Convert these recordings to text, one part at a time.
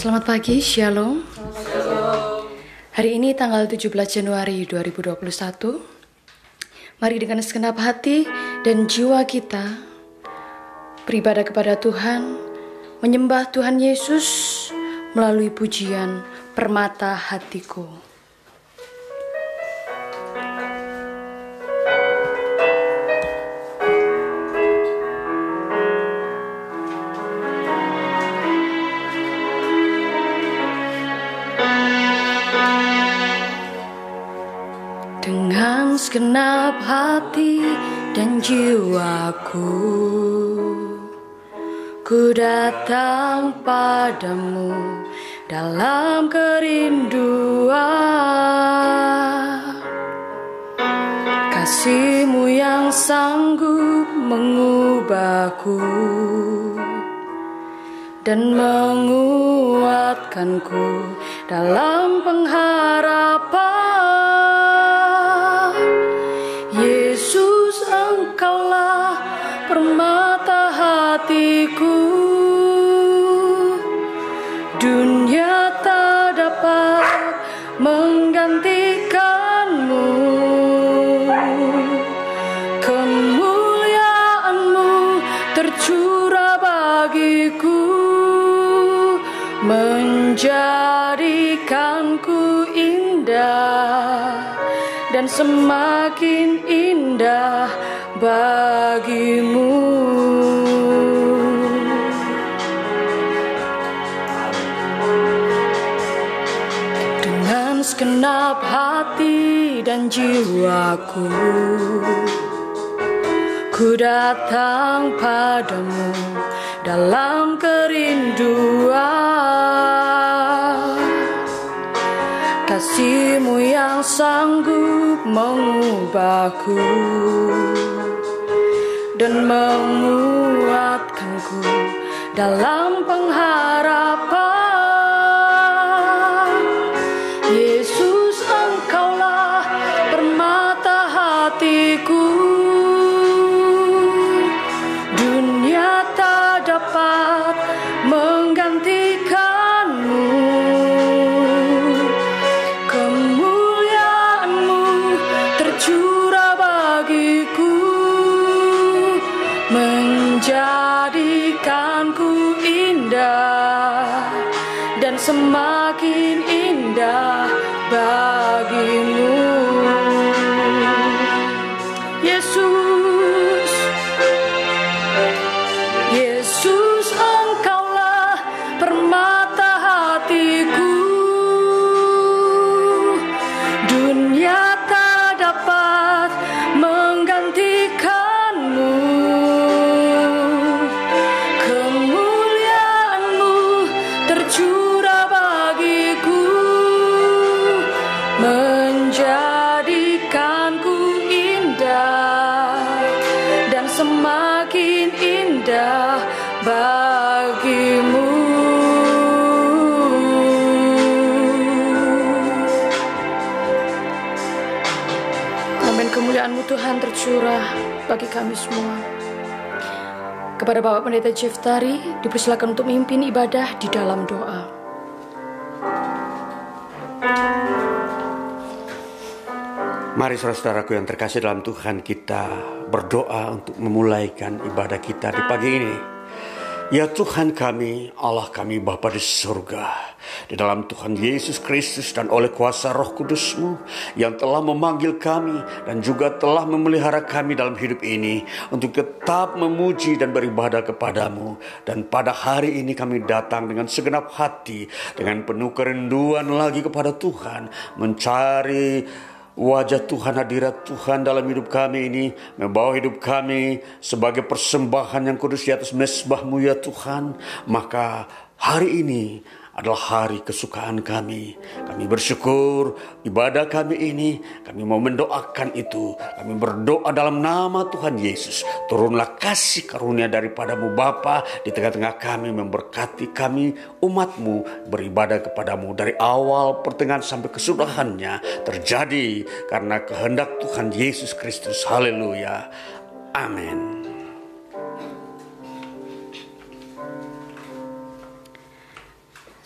Selamat pagi, Shalom. Hari ini tanggal 17 Januari 2021. Mari dengan segenap hati dan jiwa kita beribadah kepada Tuhan, menyembah Tuhan Yesus melalui pujian permata hatiku. Segenap hati dan jiwaku. Ku datang padamu dalam kerinduan. Kasihmu yang sanggup mengubahku Dan menguatkanku dalam pengharapan semakin indah bagimu. Segenap hati dan jiwaku Ku datang padamu dalam kerinduan Kasihmu yang sanggup mengubahku Dan menguatkanku dalam pengharapan bagi kami semua Kepada Bapak Pendeta Jeff Tari Dipersilakan untuk memimpin ibadah di dalam doa Mari saudara-saudaraku yang terkasih dalam Tuhan kita berdoa untuk memulaikan ibadah kita di pagi ini. Ya Tuhan kami, Allah kami Bapa di surga, di dalam Tuhan Yesus Kristus dan oleh kuasa roh kudusmu yang telah memanggil kami dan juga telah memelihara kami dalam hidup ini untuk tetap memuji dan beribadah kepadamu. Dan pada hari ini kami datang dengan segenap hati, dengan penuh kerinduan lagi kepada Tuhan, mencari wajah Tuhan, hadirat Tuhan dalam hidup kami ini, membawa hidup kami sebagai persembahan yang kudus di atas mesbahmu ya Tuhan, maka hari ini adalah hari kesukaan kami. Kami bersyukur ibadah kami ini, kami mau mendoakan itu. Kami berdoa dalam nama Tuhan Yesus. Turunlah kasih karunia daripadamu Bapa di tengah-tengah kami, memberkati kami umatmu beribadah kepadamu dari awal pertengahan sampai kesudahannya terjadi karena kehendak Tuhan Yesus Kristus. Haleluya. Amin.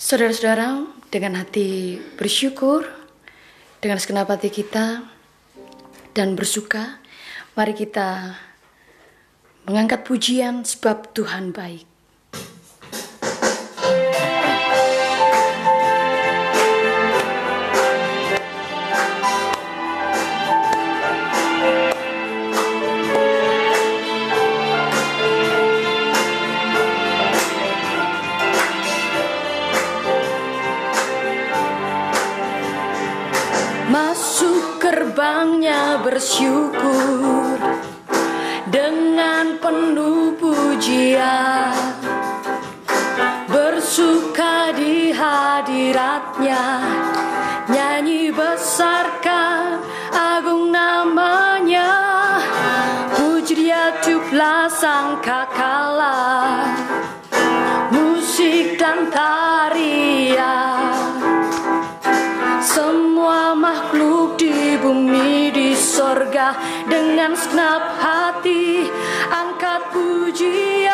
Saudara-saudara, dengan hati bersyukur, dengan segenap hati kita, dan bersuka, mari kita mengangkat pujian sebab Tuhan baik. bersyukur. surga dengan senap hati. Angkat pujian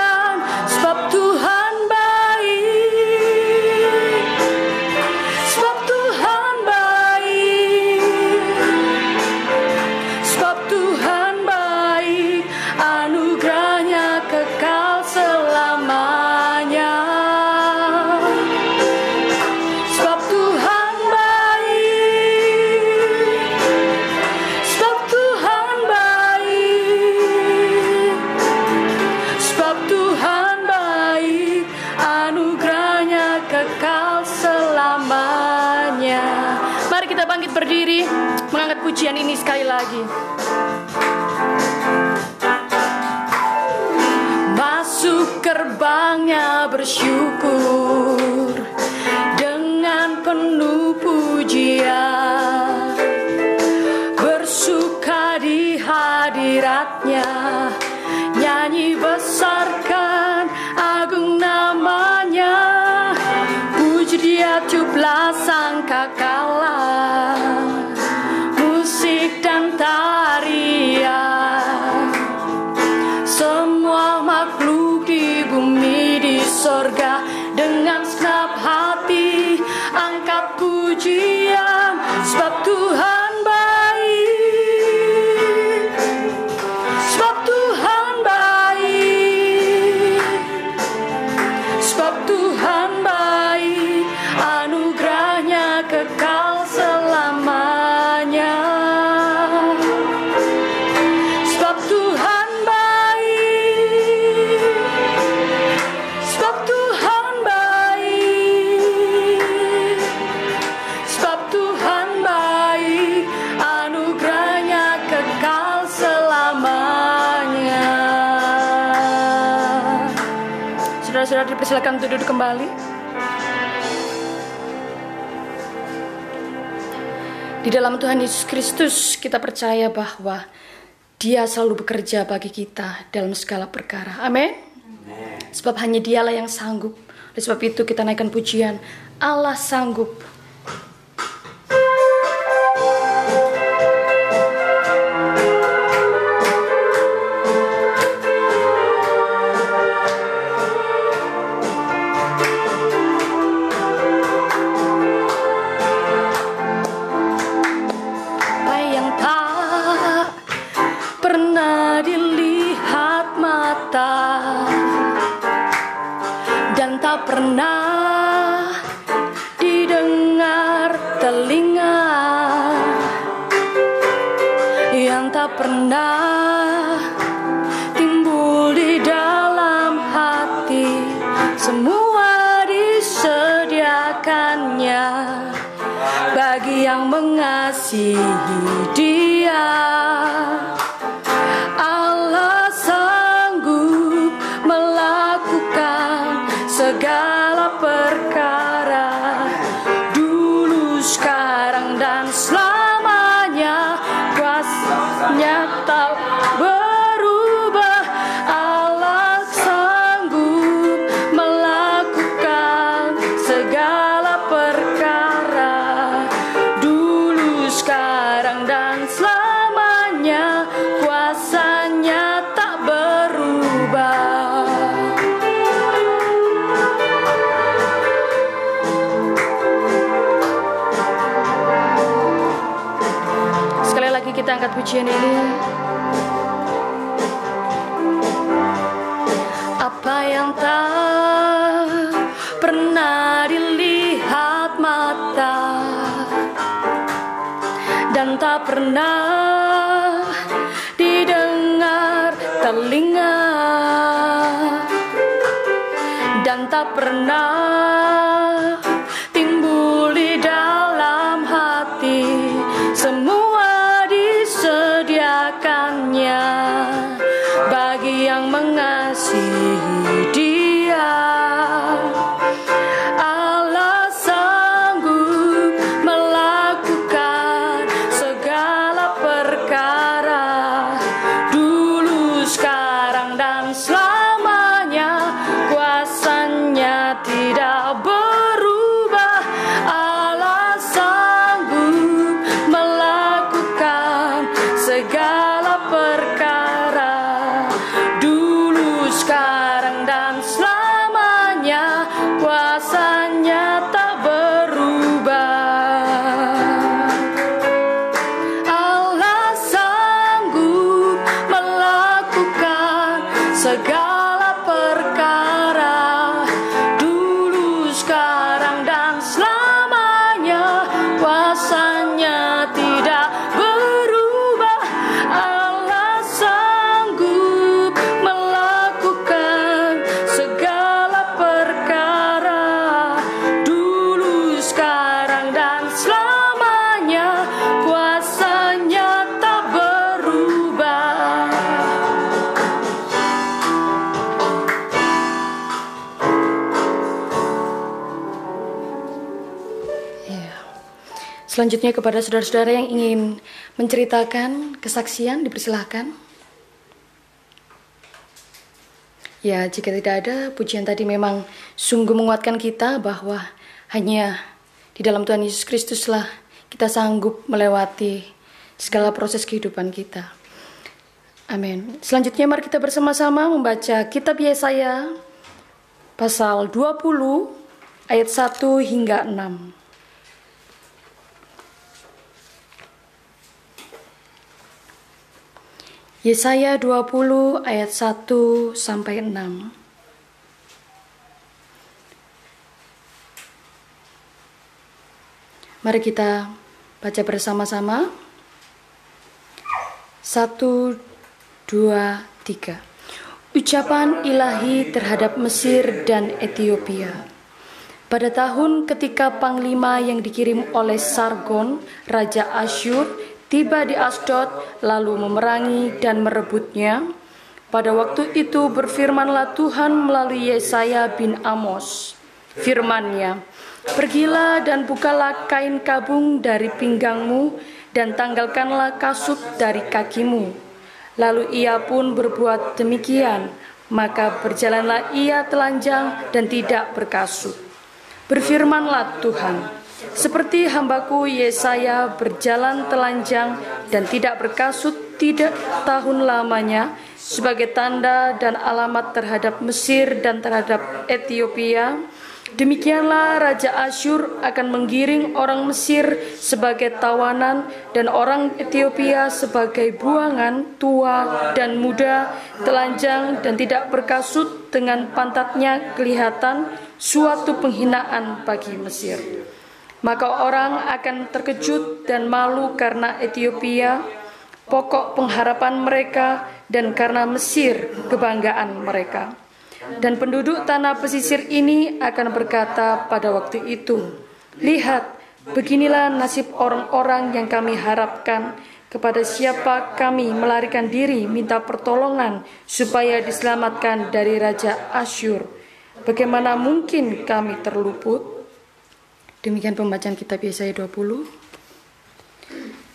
hadiratnya Nyanyi besar Duduk kembali. Di dalam Tuhan Yesus Kristus kita percaya bahwa Dia selalu bekerja bagi kita dalam segala perkara. Amin. Sebab hanya Dialah yang sanggup. Oleh sebab itu kita naikkan pujian. Allah sanggup kita Selanjutnya kepada saudara-saudara yang ingin menceritakan kesaksian dipersilahkan. Ya, jika tidak ada, pujian tadi memang sungguh menguatkan kita bahwa hanya di dalam Tuhan Yesus Kristuslah kita sanggup melewati segala proses kehidupan kita. Amin. Selanjutnya mari kita bersama-sama membaca kitab Yesaya pasal 20 ayat 1 hingga 6. Yesaya 20 ayat 1 sampai 6. Mari kita baca bersama-sama. Satu, dua, tiga. Ucapan ilahi terhadap Mesir dan Ethiopia. Pada tahun ketika panglima yang dikirim oleh Sargon, Raja Asyur, tiba di Asdod lalu memerangi dan merebutnya, pada waktu itu berfirmanlah Tuhan melalui Yesaya bin Amos. Firmannya, Pergilah dan bukalah kain kabung dari pinggangmu dan tanggalkanlah kasut dari kakimu. Lalu ia pun berbuat demikian, maka berjalanlah ia telanjang dan tidak berkasut. Berfirmanlah Tuhan, seperti hambaku Yesaya berjalan telanjang dan tidak berkasut tidak tahun lamanya sebagai tanda dan alamat terhadap Mesir dan terhadap Ethiopia, Demikianlah Raja Asyur akan menggiring orang Mesir sebagai tawanan dan orang Ethiopia sebagai buangan tua dan muda, telanjang dan tidak berkasut dengan pantatnya kelihatan suatu penghinaan bagi Mesir. Maka orang akan terkejut dan malu karena Ethiopia, pokok pengharapan mereka, dan karena Mesir, kebanggaan mereka. Dan penduduk tanah pesisir ini akan berkata pada waktu itu, Lihat, beginilah nasib orang-orang yang kami harapkan, kepada siapa kami melarikan diri minta pertolongan supaya diselamatkan dari Raja Asyur. Bagaimana mungkin kami terluput? Demikian pembacaan kitab Yesaya 20.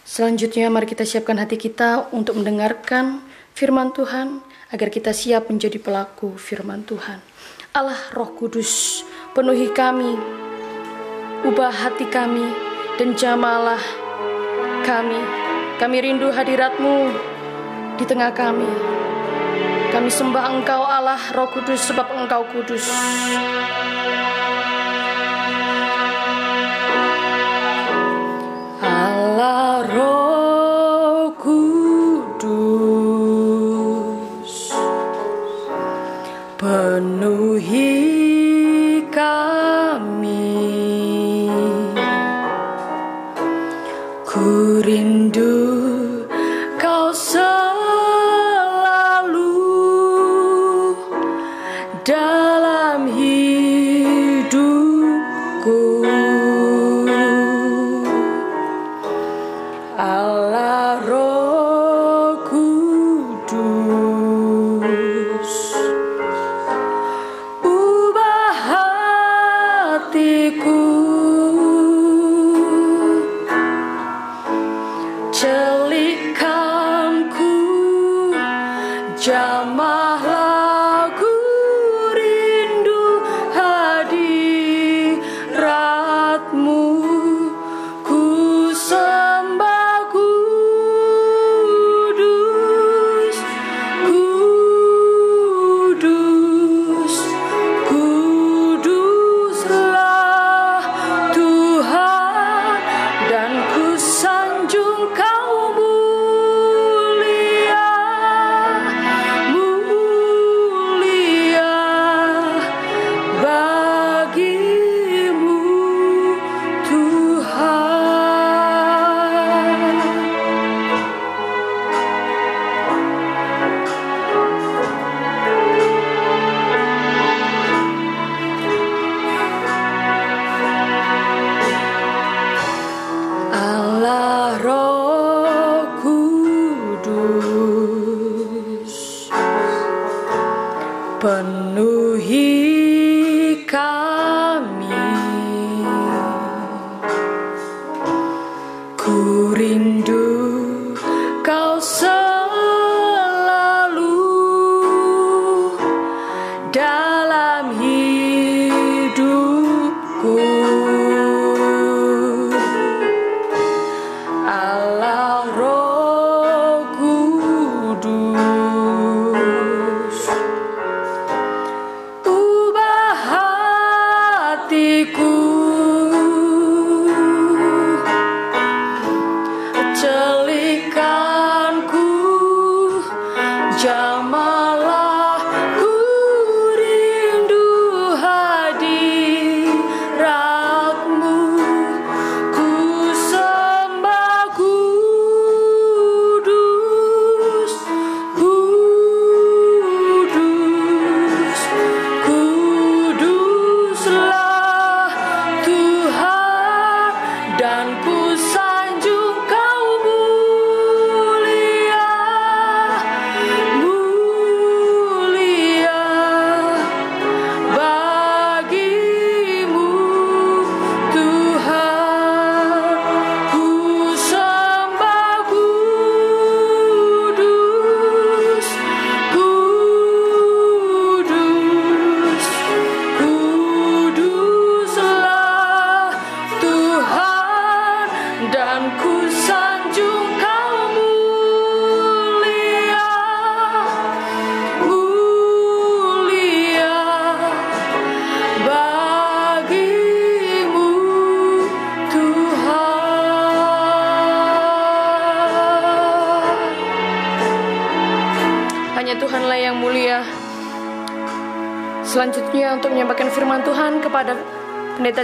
Selanjutnya mari kita siapkan hati kita untuk mendengarkan firman Tuhan agar kita siap menjadi pelaku firman Tuhan. Allah Roh Kudus, penuhi kami, ubah hati kami, dan jamalah kami. Kami rindu hadiratmu di tengah kami. Kami sembah Engkau Allah Roh Kudus sebab Engkau kudus. Allah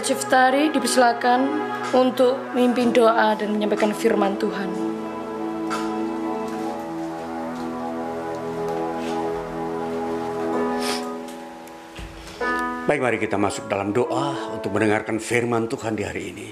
Pendeta Ciftari dipersilakan untuk memimpin doa dan menyampaikan firman Tuhan. Baik, mari kita masuk dalam doa untuk mendengarkan firman Tuhan di hari ini.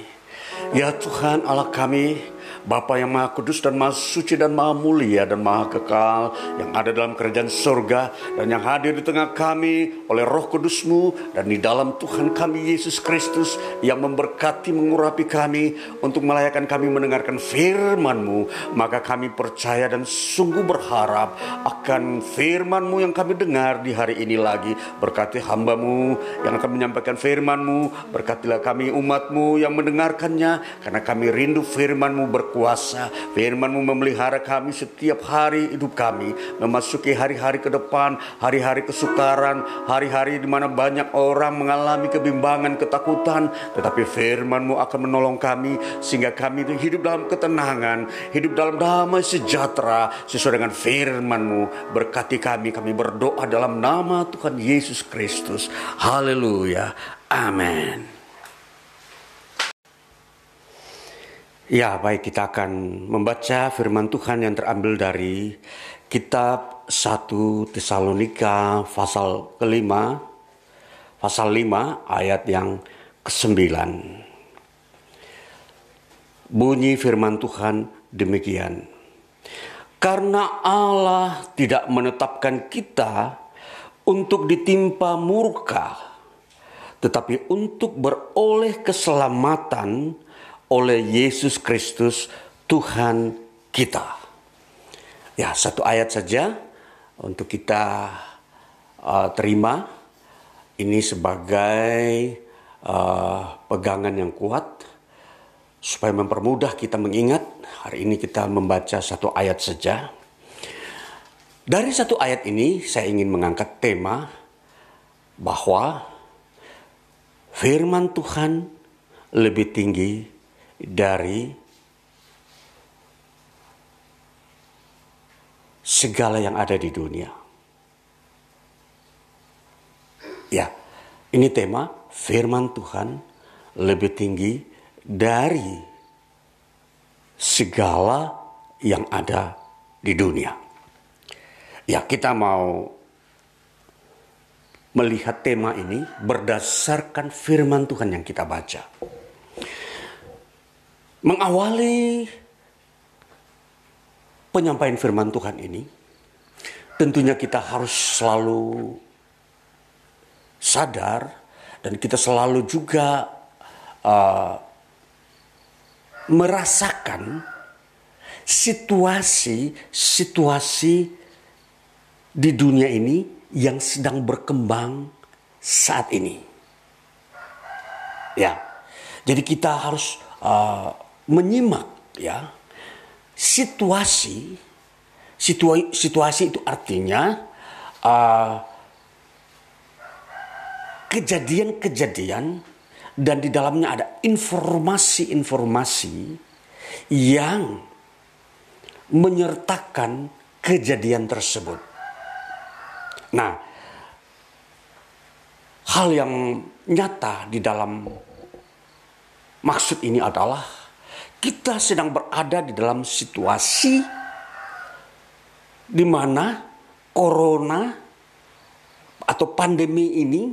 Ya Tuhan Allah kami, Bapa yang maha kudus dan maha suci dan maha mulia dan maha kekal yang ada dalam kerajaan surga dan yang hadir di tengah kami oleh roh kudusmu dan di dalam Tuhan kami Yesus Kristus yang memberkati mengurapi kami untuk melayakan kami mendengarkan firmanmu. Maka kami percaya dan sungguh berharap akan firmanmu yang kami dengar di hari ini lagi. Berkati hambamu yang akan menyampaikan firmanmu. Berkatilah kami umatmu yang mendengarkannya karena kami rindu firmanmu berkati berkuasa. Firman-Mu memelihara kami setiap hari hidup kami. Memasuki hari-hari ke depan, hari-hari kesukaran, hari-hari di mana banyak orang mengalami kebimbangan, ketakutan. Tetapi firman-Mu akan menolong kami sehingga kami hidup dalam ketenangan, hidup dalam damai sejahtera sesuai dengan firman-Mu. Berkati kami, kami berdoa dalam nama Tuhan Yesus Kristus. Haleluya. Amin. Ya, baik kita akan membaca firman Tuhan yang terambil dari kitab 1 Tesalonika pasal kelima, pasal 5 ayat yang ke-9. Bunyi firman Tuhan demikian. Karena Allah tidak menetapkan kita untuk ditimpa murka, tetapi untuk beroleh keselamatan oleh Yesus Kristus Tuhan kita. Ya, satu ayat saja untuk kita uh, terima ini sebagai uh, pegangan yang kuat supaya mempermudah kita mengingat. Hari ini kita membaca satu ayat saja. Dari satu ayat ini saya ingin mengangkat tema bahwa firman Tuhan lebih tinggi dari segala yang ada di dunia. Ya, ini tema firman Tuhan lebih tinggi dari segala yang ada di dunia. Ya, kita mau melihat tema ini berdasarkan firman Tuhan yang kita baca mengawali penyampaian firman Tuhan ini, tentunya kita harus selalu sadar dan kita selalu juga uh, merasakan situasi-situasi di dunia ini yang sedang berkembang saat ini. Ya, jadi kita harus uh, menyimak ya situasi situasi, situasi itu artinya uh, kejadian-kejadian dan di dalamnya ada informasi-informasi yang menyertakan kejadian tersebut. Nah, hal yang nyata di dalam maksud ini adalah kita sedang berada di dalam situasi di mana corona atau pandemi ini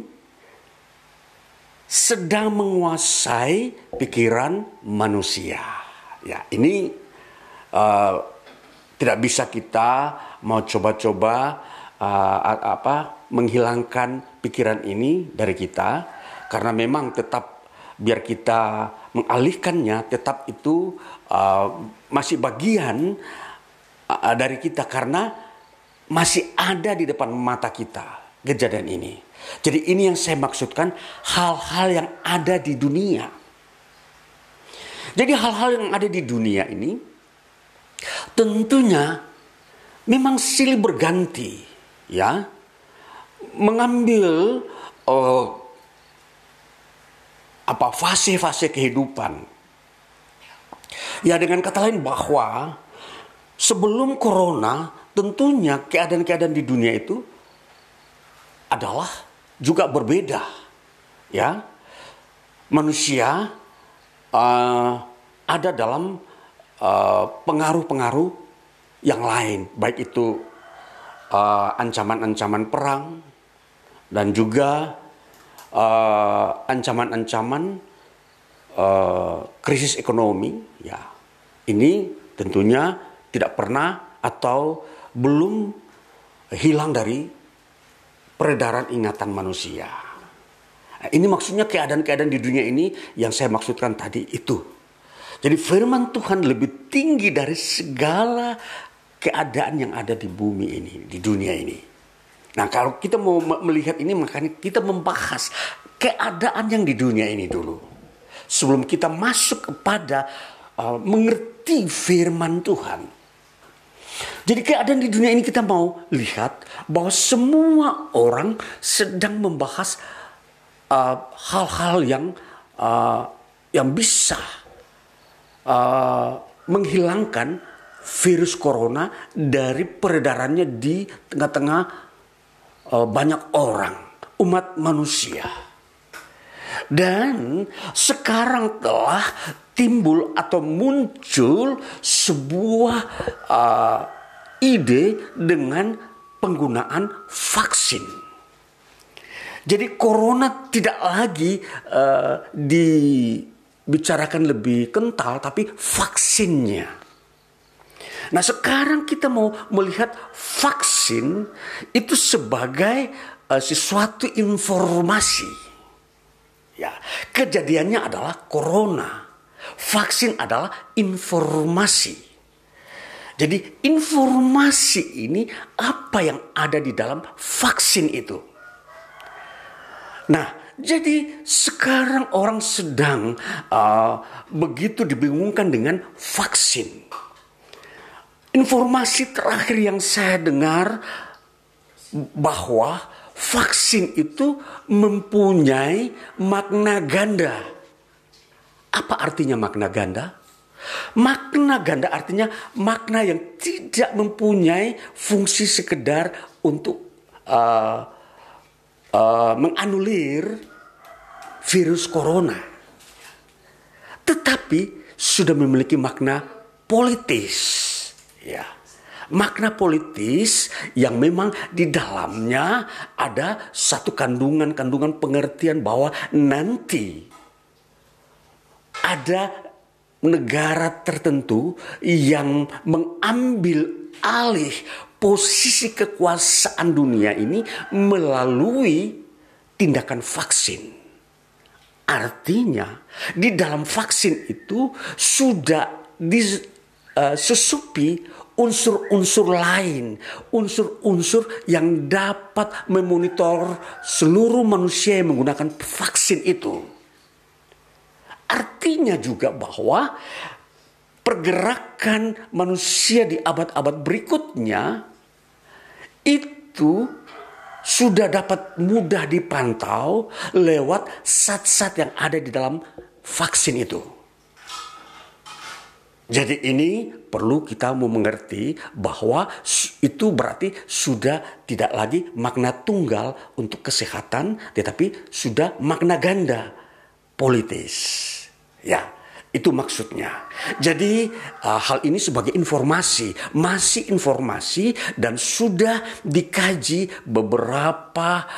sedang menguasai pikiran manusia. Ya, ini uh, tidak bisa kita mau coba-coba uh, apa menghilangkan pikiran ini dari kita karena memang tetap biar kita mengalihkannya tetap itu uh, masih bagian uh, dari kita karena masih ada di depan mata kita kejadian ini. Jadi ini yang saya maksudkan hal-hal yang ada di dunia. Jadi hal-hal yang ada di dunia ini tentunya memang silih berganti ya mengambil uh, apa fase-fase kehidupan. Ya dengan kata lain bahwa sebelum corona tentunya keadaan-keadaan di dunia itu adalah juga berbeda. Ya. Manusia uh, ada dalam uh, pengaruh-pengaruh yang lain, baik itu uh, ancaman-ancaman perang dan juga Eh, ancaman-ancaman uh, krisis ekonomi, ya ini tentunya tidak pernah atau belum hilang dari peredaran ingatan manusia. Nah, ini maksudnya keadaan-keadaan di dunia ini yang saya maksudkan tadi itu. Jadi firman Tuhan lebih tinggi dari segala keadaan yang ada di bumi ini, di dunia ini. Nah kalau kita mau melihat ini makanya kita membahas keadaan yang di dunia ini dulu. Sebelum kita masuk kepada uh, mengerti firman Tuhan. Jadi keadaan di dunia ini kita mau lihat bahwa semua orang sedang membahas uh, hal-hal uh, yang uh, yang bisa uh, menghilangkan virus corona dari peredarannya di tengah-tengah banyak orang, umat manusia. Dan sekarang telah timbul atau muncul sebuah uh, ide dengan penggunaan vaksin. Jadi corona tidak lagi uh, dibicarakan lebih kental, tapi vaksinnya. Nah sekarang kita mau melihat vaksin itu sebagai uh, sesuatu informasi. Ya, kejadiannya adalah corona. Vaksin adalah informasi. Jadi informasi ini apa yang ada di dalam vaksin itu? Nah, jadi sekarang orang sedang uh, begitu dibingungkan dengan vaksin. Informasi terakhir yang saya dengar bahwa vaksin itu mempunyai makna ganda. Apa artinya makna ganda? Makna ganda artinya makna yang tidak mempunyai fungsi sekedar untuk uh, uh, menganulir virus corona, tetapi sudah memiliki makna politis ya makna politis yang memang di dalamnya ada satu kandungan-kandungan pengertian bahwa nanti ada negara tertentu yang mengambil alih posisi kekuasaan dunia ini melalui tindakan vaksin. Artinya, di dalam vaksin itu sudah disusupi unsur-unsur lain, unsur-unsur yang dapat memonitor seluruh manusia yang menggunakan vaksin itu. Artinya juga bahwa pergerakan manusia di abad-abad berikutnya itu sudah dapat mudah dipantau lewat zat-zat yang ada di dalam vaksin itu. Jadi ini perlu kita mau mengerti bahwa itu berarti sudah tidak lagi makna tunggal untuk kesehatan, tetapi sudah makna ganda politis. Ya, itu maksudnya. Jadi uh, hal ini sebagai informasi, masih informasi dan sudah dikaji beberapa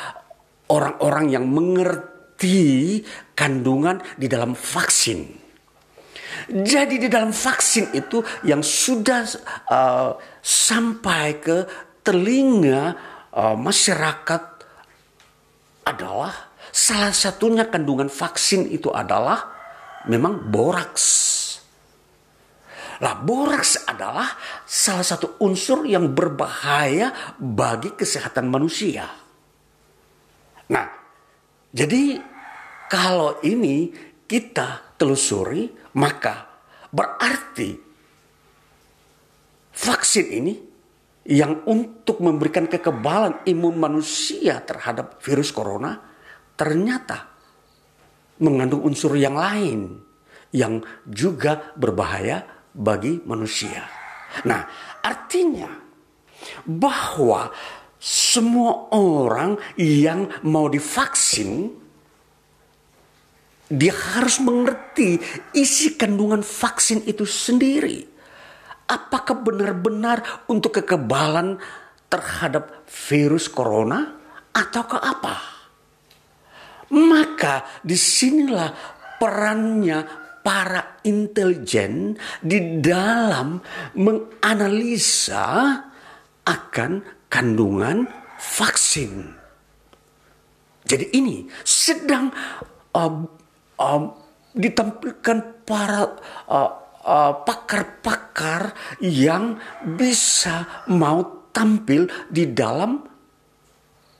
orang-orang yang mengerti kandungan di dalam vaksin. Jadi di dalam vaksin itu yang sudah uh, sampai ke telinga uh, masyarakat adalah salah satunya kandungan vaksin itu adalah memang boraks. Lah boraks adalah salah satu unsur yang berbahaya bagi kesehatan manusia. Nah, jadi kalau ini kita telusuri maka berarti vaksin ini yang untuk memberikan kekebalan imun manusia terhadap virus corona ternyata mengandung unsur yang lain yang juga berbahaya bagi manusia. Nah, artinya bahwa semua orang yang mau divaksin dia harus mengerti isi kandungan vaksin itu sendiri. Apakah benar-benar untuk kekebalan terhadap virus corona ataukah apa? Maka di sinilah perannya para intelijen di dalam menganalisa akan kandungan vaksin. Jadi ini sedang uh, um, ditampilkan para uh, uh, pakar-pakar yang bisa mau tampil di dalam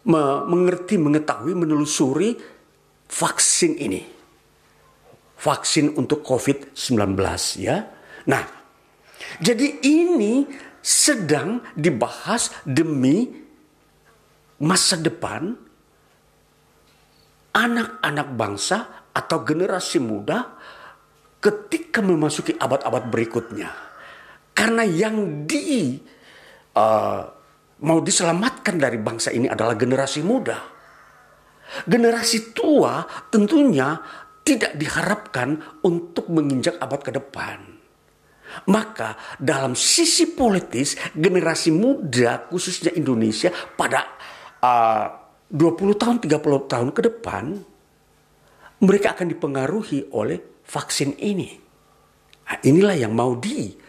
me mengerti, mengetahui, menelusuri vaksin ini. vaksin untuk COVID-19 ya. Nah, jadi ini sedang dibahas demi masa depan anak-anak bangsa atau generasi muda ketika memasuki abad-abad berikutnya. Karena yang di uh, mau diselamatkan dari bangsa ini adalah generasi muda. Generasi tua tentunya tidak diharapkan untuk menginjak abad ke depan. Maka dalam sisi politis generasi muda khususnya Indonesia pada uh, 20 tahun 30 tahun ke depan mereka akan dipengaruhi oleh vaksin ini. Nah, inilah yang mau ditelusuri,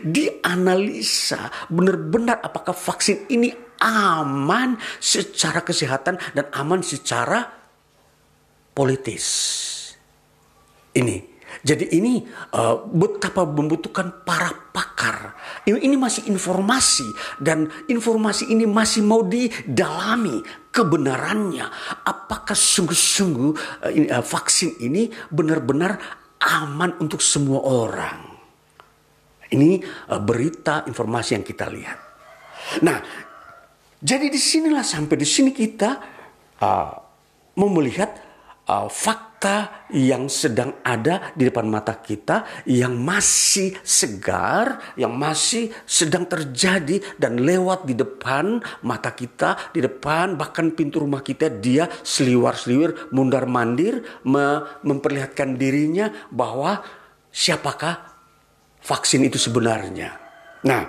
dianalisa benar-benar apakah vaksin ini aman secara kesehatan dan aman secara politis. Ini. Jadi ini uh, betapa membutuhkan para pakar. Ini, ini masih informasi dan informasi ini masih mau didalami kebenarannya. Apakah sungguh-sungguh uh, vaksin ini benar-benar aman untuk semua orang? Ini uh, berita informasi yang kita lihat. Nah, jadi di sinilah sampai di sini kita uh, mau melihat uh, fakta yang sedang ada di depan mata kita yang masih segar, yang masih sedang terjadi dan lewat di depan mata kita, di depan bahkan pintu rumah kita dia seliwar-seliwir, mundar-mandir memperlihatkan dirinya bahwa siapakah vaksin itu sebenarnya. Nah,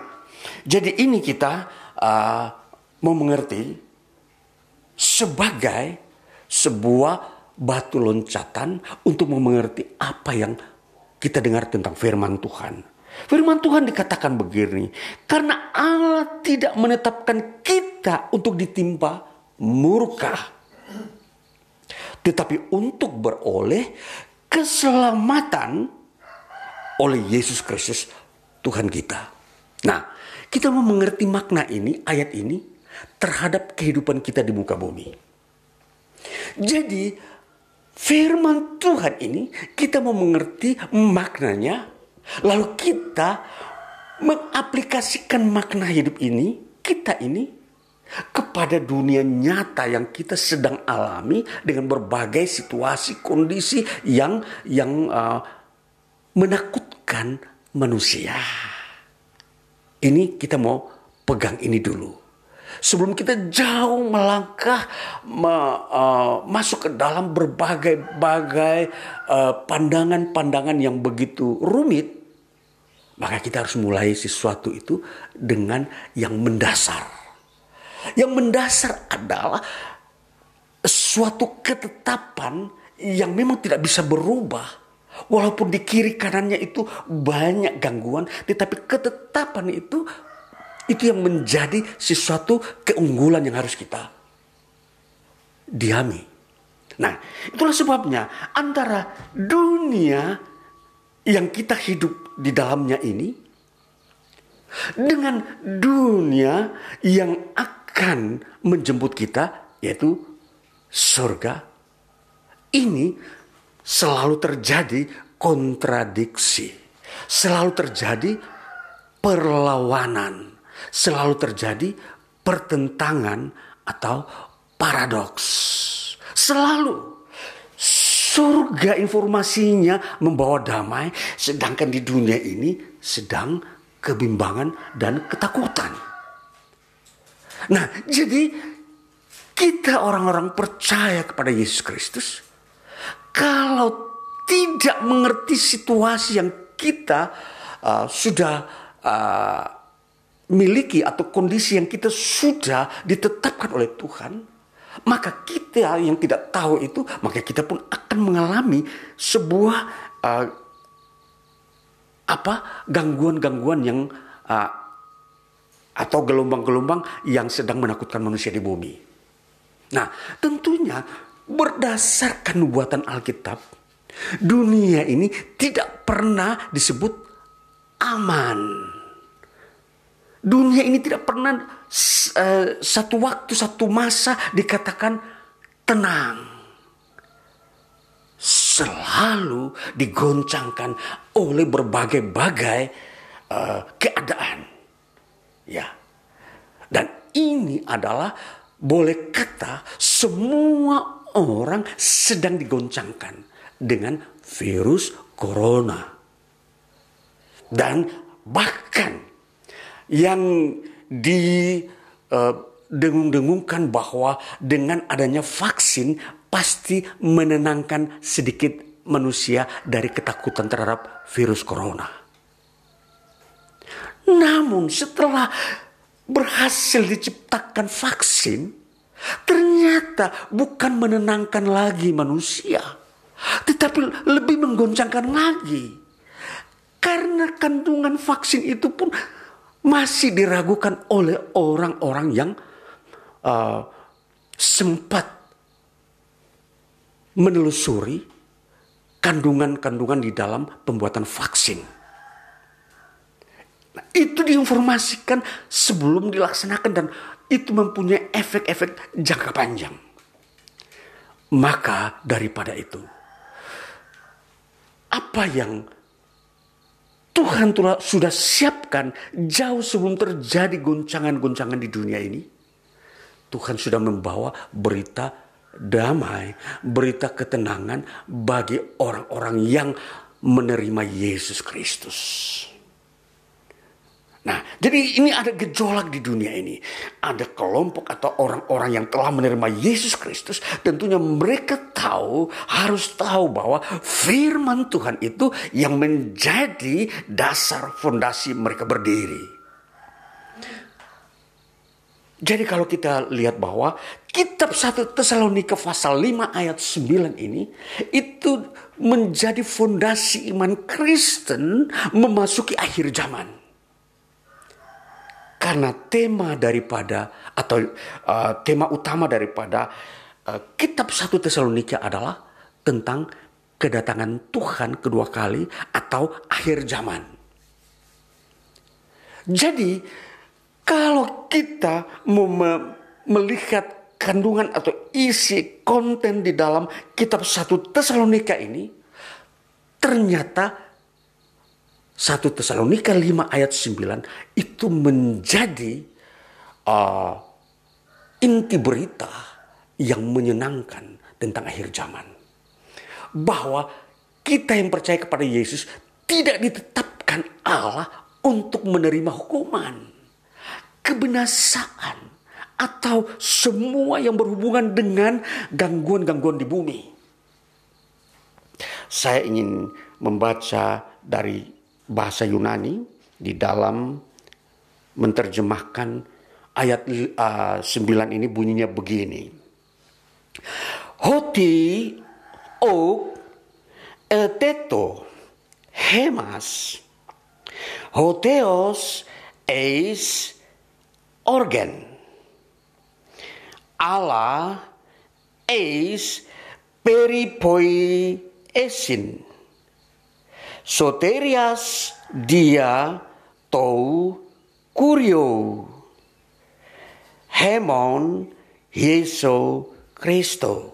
jadi ini kita uh, mau mengerti sebagai sebuah batu loncatan untuk mengerti apa yang kita dengar tentang firman Tuhan. Firman Tuhan dikatakan begini, karena Allah tidak menetapkan kita untuk ditimpa murka, tetapi untuk beroleh keselamatan oleh Yesus Kristus Tuhan kita. Nah, kita mau mengerti makna ini, ayat ini terhadap kehidupan kita di muka bumi. Jadi, Firman Tuhan ini kita mau mengerti maknanya, lalu kita mengaplikasikan makna hidup ini, kita ini kepada dunia nyata yang kita sedang alami dengan berbagai situasi kondisi yang yang uh, menakutkan manusia. Ini kita mau pegang ini dulu sebelum kita jauh melangkah me, uh, masuk ke dalam berbagai-bagai uh, pandangan-pandangan yang begitu rumit, maka kita harus mulai sesuatu itu dengan yang mendasar. Yang mendasar adalah suatu ketetapan yang memang tidak bisa berubah. Walaupun di kiri kanannya itu banyak gangguan, tetapi ketetapan itu itu yang menjadi sesuatu keunggulan yang harus kita diami. Nah, itulah sebabnya antara dunia yang kita hidup di dalamnya ini dengan dunia yang akan menjemput kita yaitu surga ini selalu terjadi kontradiksi, selalu terjadi perlawanan selalu terjadi pertentangan atau paradoks. Selalu surga informasinya membawa damai, sedangkan di dunia ini sedang kebimbangan dan ketakutan. Nah, jadi kita orang-orang percaya kepada Yesus Kristus, kalau tidak mengerti situasi yang kita uh, sudah uh, miliki atau kondisi yang kita sudah ditetapkan oleh Tuhan, maka kita yang tidak tahu itu, maka kita pun akan mengalami sebuah uh, apa gangguan-gangguan yang uh, atau gelombang-gelombang yang sedang menakutkan manusia di bumi. Nah, tentunya berdasarkan nubuatan Alkitab, dunia ini tidak pernah disebut aman Dunia ini tidak pernah uh, satu waktu, satu masa dikatakan tenang. selalu digoncangkan oleh berbagai-bagai uh, keadaan. Ya. Dan ini adalah boleh kata semua orang sedang digoncangkan dengan virus corona. Dan bahkan yang di uh, dengung-dengungkan bahwa dengan adanya vaksin pasti menenangkan sedikit manusia dari ketakutan terhadap virus corona. Namun setelah berhasil diciptakan vaksin, ternyata bukan menenangkan lagi manusia, tetapi lebih menggoncangkan lagi. Karena kandungan vaksin itu pun masih diragukan oleh orang-orang yang uh, sempat menelusuri kandungan-kandungan di dalam pembuatan vaksin. Nah, itu diinformasikan sebelum dilaksanakan dan itu mempunyai efek-efek jangka panjang. Maka daripada itu, apa yang Tuhan sudah siapkan jauh sebelum terjadi goncangan-goncangan di dunia ini, Tuhan sudah membawa berita damai, berita ketenangan bagi orang-orang yang menerima Yesus Kristus. Nah, jadi ini ada gejolak di dunia ini. Ada kelompok atau orang-orang yang telah menerima Yesus Kristus. Tentunya mereka tahu, harus tahu bahwa firman Tuhan itu yang menjadi dasar fondasi mereka berdiri. Jadi kalau kita lihat bahwa kitab 1 Tesalonika pasal 5 ayat 9 ini itu menjadi fondasi iman Kristen memasuki akhir zaman. Karena tema daripada atau uh, tema utama daripada uh, kitab 1 Tesalonika adalah tentang kedatangan Tuhan kedua kali atau akhir zaman. Jadi kalau kita mau melihat kandungan atau isi konten di dalam kitab satu Tesalonika ini, ternyata satu Tesalonika 5 ayat 9 itu menjadi uh, inti berita yang menyenangkan tentang akhir zaman. Bahwa kita yang percaya kepada Yesus tidak ditetapkan Allah untuk menerima hukuman kebinasaan atau semua yang berhubungan dengan gangguan-gangguan di bumi. Saya ingin membaca dari bahasa Yunani di dalam menerjemahkan ayat uh, 9 ini bunyinya begini. Hoti o eteto hemas hoteos eis organ. Allah eis peripoi esin. Soterias dia tou kurio. Hemon Yeso Kristo.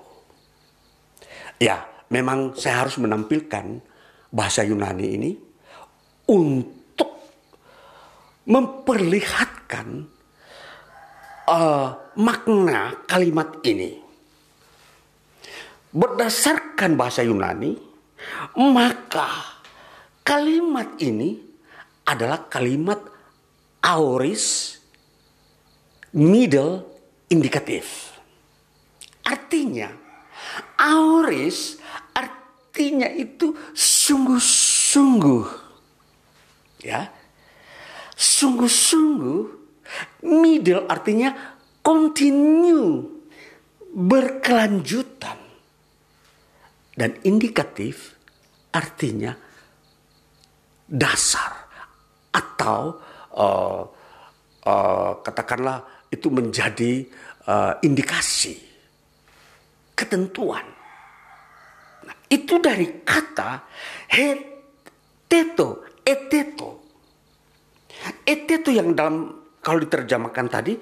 Ya, memang saya harus menampilkan bahasa Yunani ini untuk memperlihatkan uh, makna kalimat ini. Berdasarkan bahasa Yunani, maka kalimat ini adalah kalimat auris middle indikatif. Artinya, auris artinya itu sungguh-sungguh. Ya. Sungguh-sungguh Middle artinya continue, berkelanjutan. Dan indikatif artinya dasar atau uh, uh, katakanlah itu menjadi uh, indikasi ketentuan. Nah, itu dari kata heteto, eteto. Eteto yang dalam kalau diterjemahkan tadi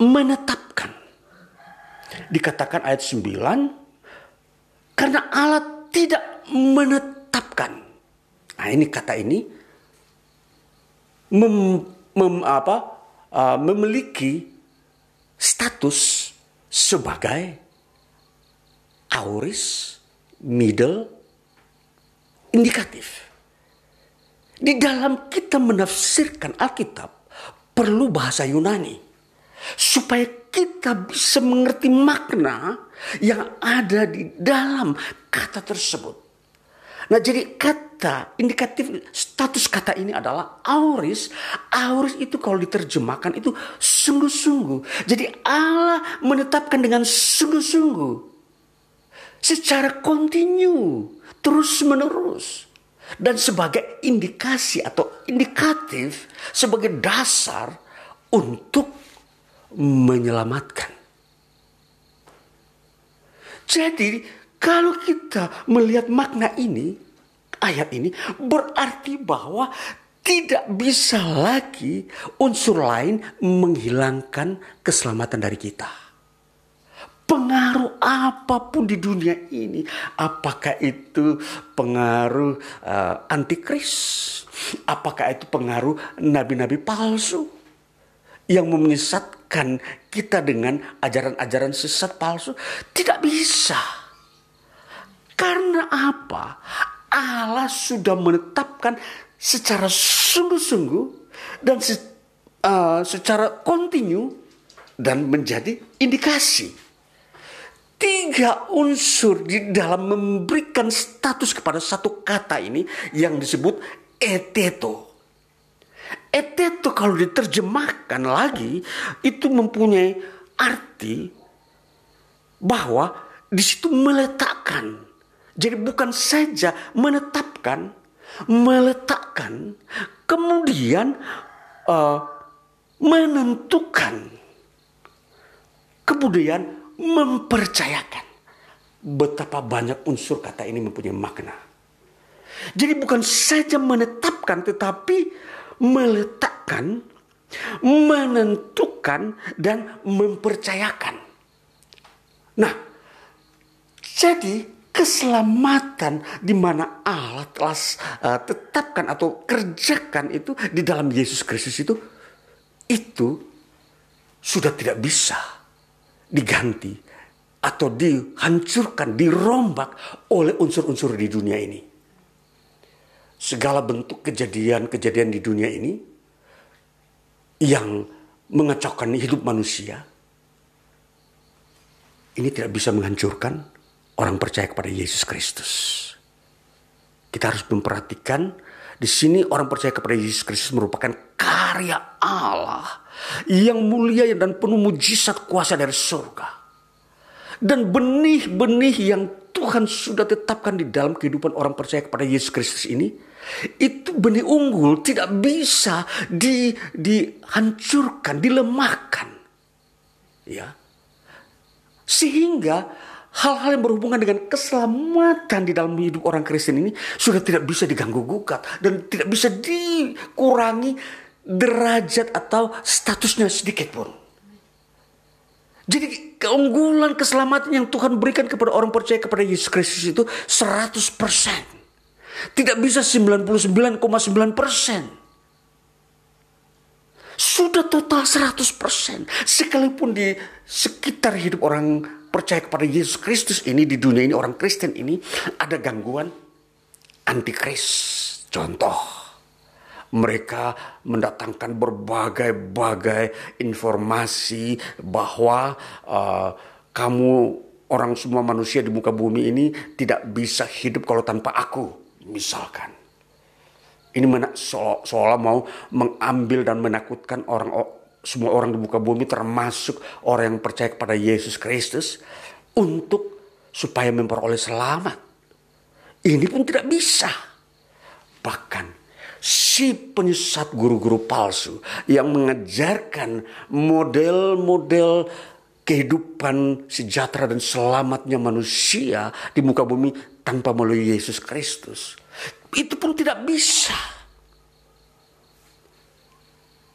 menetapkan. Dikatakan ayat 9 karena Allah tidak menetapkan. Nah, ini kata ini mem, mem, apa, uh, memiliki status sebagai auris, middle, indikatif. Di dalam kita menafsirkan Alkitab perlu bahasa Yunani supaya kita bisa mengerti makna yang ada di dalam kata tersebut. Nah, jadi kata indikatif status kata ini adalah auris. Auris itu kalau diterjemahkan itu sungguh-sungguh. Jadi Allah menetapkan dengan sungguh-sungguh. Secara kontinu, terus-menerus. Dan sebagai indikasi atau indikatif sebagai dasar untuk menyelamatkan. Jadi kalau kita melihat makna ini, ayat ini berarti bahwa tidak bisa lagi unsur lain menghilangkan keselamatan dari kita. Pengaruh apa pun di dunia ini, apakah itu pengaruh uh, antikris, apakah itu pengaruh nabi-nabi palsu yang menyesatkan kita dengan ajaran-ajaran sesat palsu, tidak bisa karena apa? Allah sudah menetapkan secara sungguh-sungguh dan se, uh, secara kontinu dan menjadi indikasi. Tiga unsur di dalam memberikan status kepada satu kata ini yang disebut eteto. Eteto kalau diterjemahkan lagi itu mempunyai arti bahwa di situ meletakkan jadi bukan saja menetapkan, meletakkan, kemudian uh, menentukan, kemudian mempercayakan. Betapa banyak unsur kata ini mempunyai makna. Jadi bukan saja menetapkan tetapi meletakkan, menentukan dan mempercayakan. Nah, jadi keselamatan di mana Allah telah uh, tetapkan atau kerjakan itu di dalam Yesus Kristus itu itu sudah tidak bisa diganti atau dihancurkan, dirombak oleh unsur-unsur di dunia ini. Segala bentuk kejadian-kejadian di dunia ini yang mengacaukan hidup manusia ini tidak bisa menghancurkan orang percaya kepada Yesus Kristus. Kita harus memperhatikan di sini orang percaya kepada Yesus Kristus merupakan karya Allah yang mulia dan penuh mujizat kuasa dari surga. Dan benih-benih yang Tuhan sudah tetapkan di dalam kehidupan orang percaya kepada Yesus Kristus ini itu benih unggul tidak bisa di, dihancurkan, dilemahkan. Ya. Sehingga hal-hal yang berhubungan dengan keselamatan di dalam hidup orang Kristen ini sudah tidak bisa diganggu gugat dan tidak bisa dikurangi derajat atau statusnya sedikit pun. Jadi keunggulan keselamatan yang Tuhan berikan kepada orang percaya kepada Yesus Kristus itu 100%. Tidak bisa 99,9%. Sudah total 100%. Sekalipun di sekitar hidup orang percaya kepada Yesus Kristus ini di dunia ini orang Kristen ini ada gangguan antikris. Contoh, mereka mendatangkan berbagai-bagai informasi bahwa uh, kamu orang semua manusia di muka bumi ini tidak bisa hidup kalau tanpa aku, misalkan. Ini seolah-olah mau mengambil dan menakutkan orang semua orang di muka bumi termasuk orang yang percaya kepada Yesus Kristus untuk supaya memperoleh selamat. Ini pun tidak bisa. Bahkan si penyesat guru-guru palsu yang mengajarkan model-model kehidupan sejahtera dan selamatnya manusia di muka bumi tanpa melalui Yesus Kristus. Itu pun tidak bisa.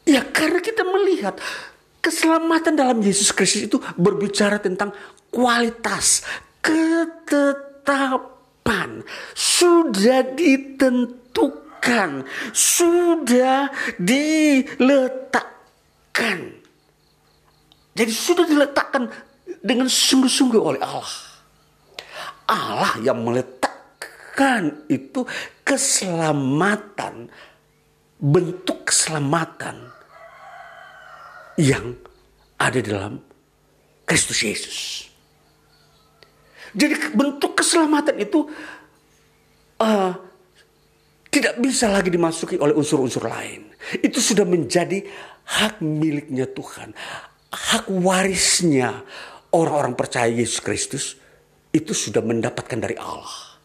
Ya karena kita melihat keselamatan dalam Yesus Kristus itu berbicara tentang kualitas, ketetapan sudah ditentukan, sudah diletakkan. Jadi sudah diletakkan dengan sungguh-sungguh oleh Allah. Allah yang meletakkan itu keselamatan, bentuk keselamatan yang ada dalam Kristus Yesus. Jadi bentuk keselamatan itu uh, tidak bisa lagi dimasuki oleh unsur-unsur lain. Itu sudah menjadi hak miliknya Tuhan hak warisnya orang-orang percaya Yesus Kristus itu sudah mendapatkan dari Allah.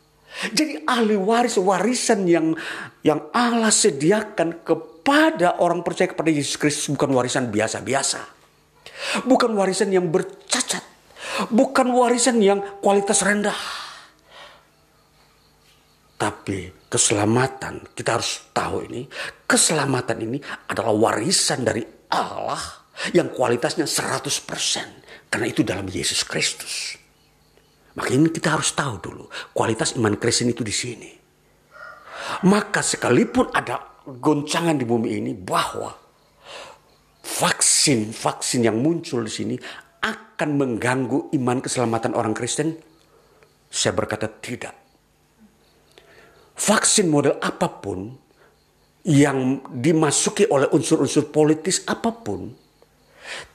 Jadi ahli waris warisan yang yang Allah sediakan kepada orang percaya kepada Yesus Kristus bukan warisan biasa-biasa. Bukan warisan yang bercacat. Bukan warisan yang kualitas rendah. Tapi keselamatan, kita harus tahu ini, keselamatan ini adalah warisan dari Allah yang kualitasnya 100% karena itu dalam Yesus Kristus. Makanya kita harus tahu dulu kualitas iman Kristen itu di sini. Maka sekalipun ada goncangan di bumi ini bahwa vaksin-vaksin yang muncul di sini akan mengganggu iman keselamatan orang Kristen, saya berkata tidak. Vaksin model apa pun yang dimasuki oleh unsur-unsur politis apa pun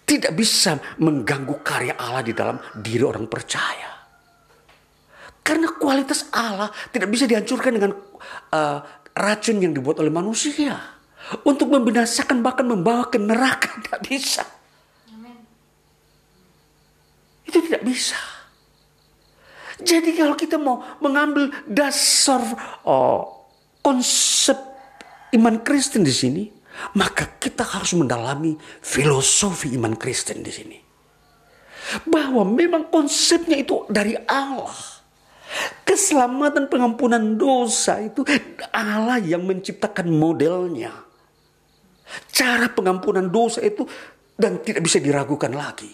tidak bisa mengganggu karya Allah di dalam diri orang percaya. Karena kualitas Allah tidak bisa dihancurkan dengan uh, racun yang dibuat oleh manusia. Untuk membinasakan bahkan membawa ke neraka tidak bisa. Itu tidak bisa. Jadi kalau kita mau mengambil dasar oh, konsep iman Kristen di sini, maka kita harus mendalami filosofi iman Kristen di sini. Bahwa memang konsepnya itu dari Allah. Keselamatan pengampunan dosa itu Allah yang menciptakan modelnya. Cara pengampunan dosa itu dan tidak bisa diragukan lagi.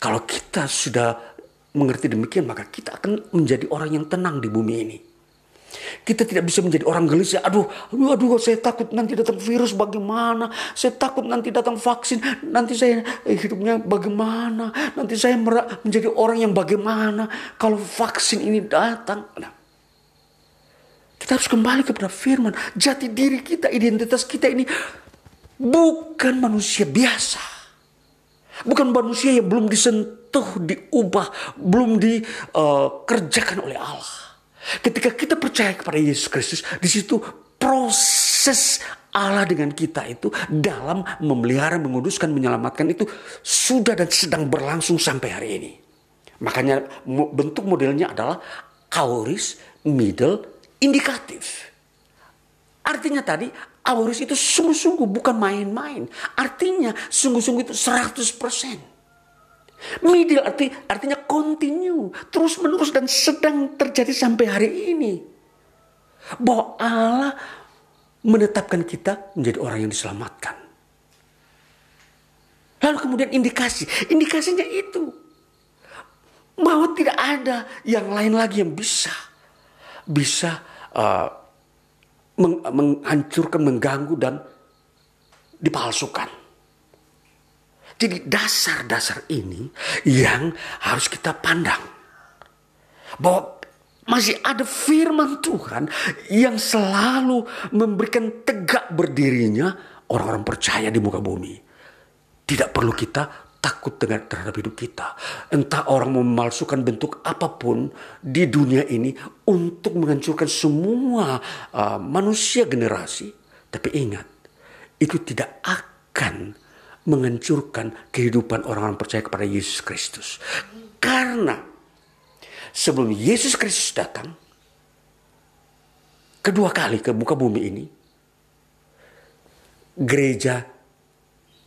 Kalau kita sudah mengerti demikian maka kita akan menjadi orang yang tenang di bumi ini. Kita tidak bisa menjadi orang gelisah. Aduh, aduh, aduh, saya takut nanti datang virus bagaimana. Saya takut nanti datang vaksin. Nanti saya eh, hidupnya bagaimana. Nanti saya menjadi orang yang bagaimana. Kalau vaksin ini datang. Nah, kita harus kembali kepada firman. Jati diri kita, identitas kita ini bukan manusia biasa. Bukan manusia yang belum disentuh, diubah, belum dikerjakan uh, oleh Allah. Ketika kita percaya kepada Yesus Kristus, di situ proses Allah dengan kita itu dalam memelihara, menguduskan, menyelamatkan itu sudah dan sedang berlangsung sampai hari ini. Makanya bentuk modelnya adalah auris, middle, indikatif. Artinya tadi auris itu sungguh-sungguh bukan main-main. Artinya sungguh-sungguh itu 100%. Middle arti, artinya continue, terus menerus dan sedang terjadi sampai hari ini. Bahwa Allah menetapkan kita menjadi orang yang diselamatkan. Lalu kemudian indikasi, indikasinya itu bahwa tidak ada yang lain lagi yang bisa bisa uh, menghancurkan, mengganggu dan dipalsukan. Jadi dasar-dasar ini yang harus kita pandang. Bahwa masih ada firman Tuhan yang selalu memberikan tegak berdirinya orang-orang percaya di muka bumi. Tidak perlu kita takut dengan terhadap hidup kita. Entah orang memalsukan bentuk apa pun di dunia ini untuk menghancurkan semua uh, manusia generasi. Tapi ingat, itu tidak akan menghancurkan kehidupan orang-orang percaya kepada Yesus Kristus. Karena sebelum Yesus Kristus datang kedua kali ke muka bumi ini, gereja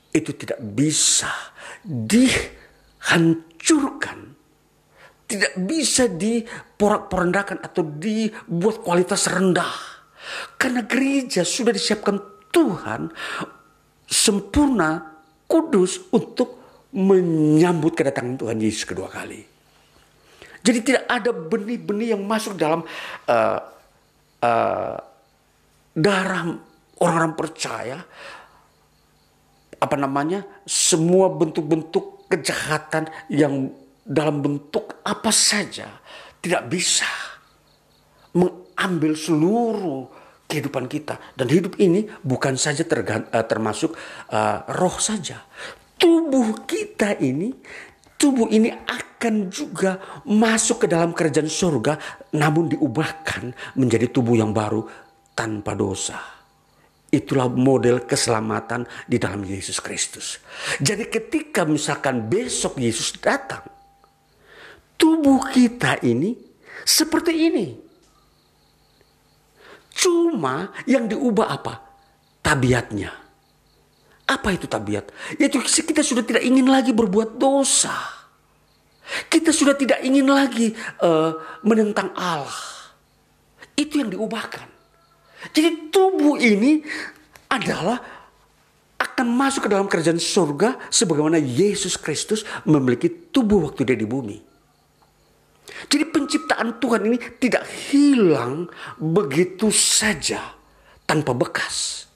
itu tidak bisa dihancurkan, tidak bisa diporak-porandakan atau dibuat kualitas rendah. Karena gereja sudah disiapkan Tuhan sempurna kudus untuk menyambut kedatangan Tuhan Yesus kedua kali. Jadi tidak ada benih-benih yang masuk dalam uh, uh, darah orang-orang percaya apa namanya semua bentuk-bentuk kejahatan yang dalam bentuk apa saja tidak bisa mengambil seluruh kehidupan kita. Dan hidup ini bukan saja uh, termasuk uh, roh saja. Tubuh kita ini tubuh ini akan juga masuk ke dalam kerajaan surga namun diubahkan menjadi tubuh yang baru tanpa dosa. Itulah model keselamatan di dalam Yesus Kristus. Jadi ketika misalkan besok Yesus datang tubuh kita ini seperti ini Cuma yang diubah apa? Tabiatnya. Apa itu tabiat? Yaitu kita sudah tidak ingin lagi berbuat dosa. Kita sudah tidak ingin lagi uh, menentang Allah. Itu yang diubahkan. Jadi tubuh ini adalah akan masuk ke dalam kerajaan surga sebagaimana Yesus Kristus memiliki tubuh waktu dia di bumi. Jadi penciptaan Tuhan ini tidak hilang begitu saja tanpa bekas.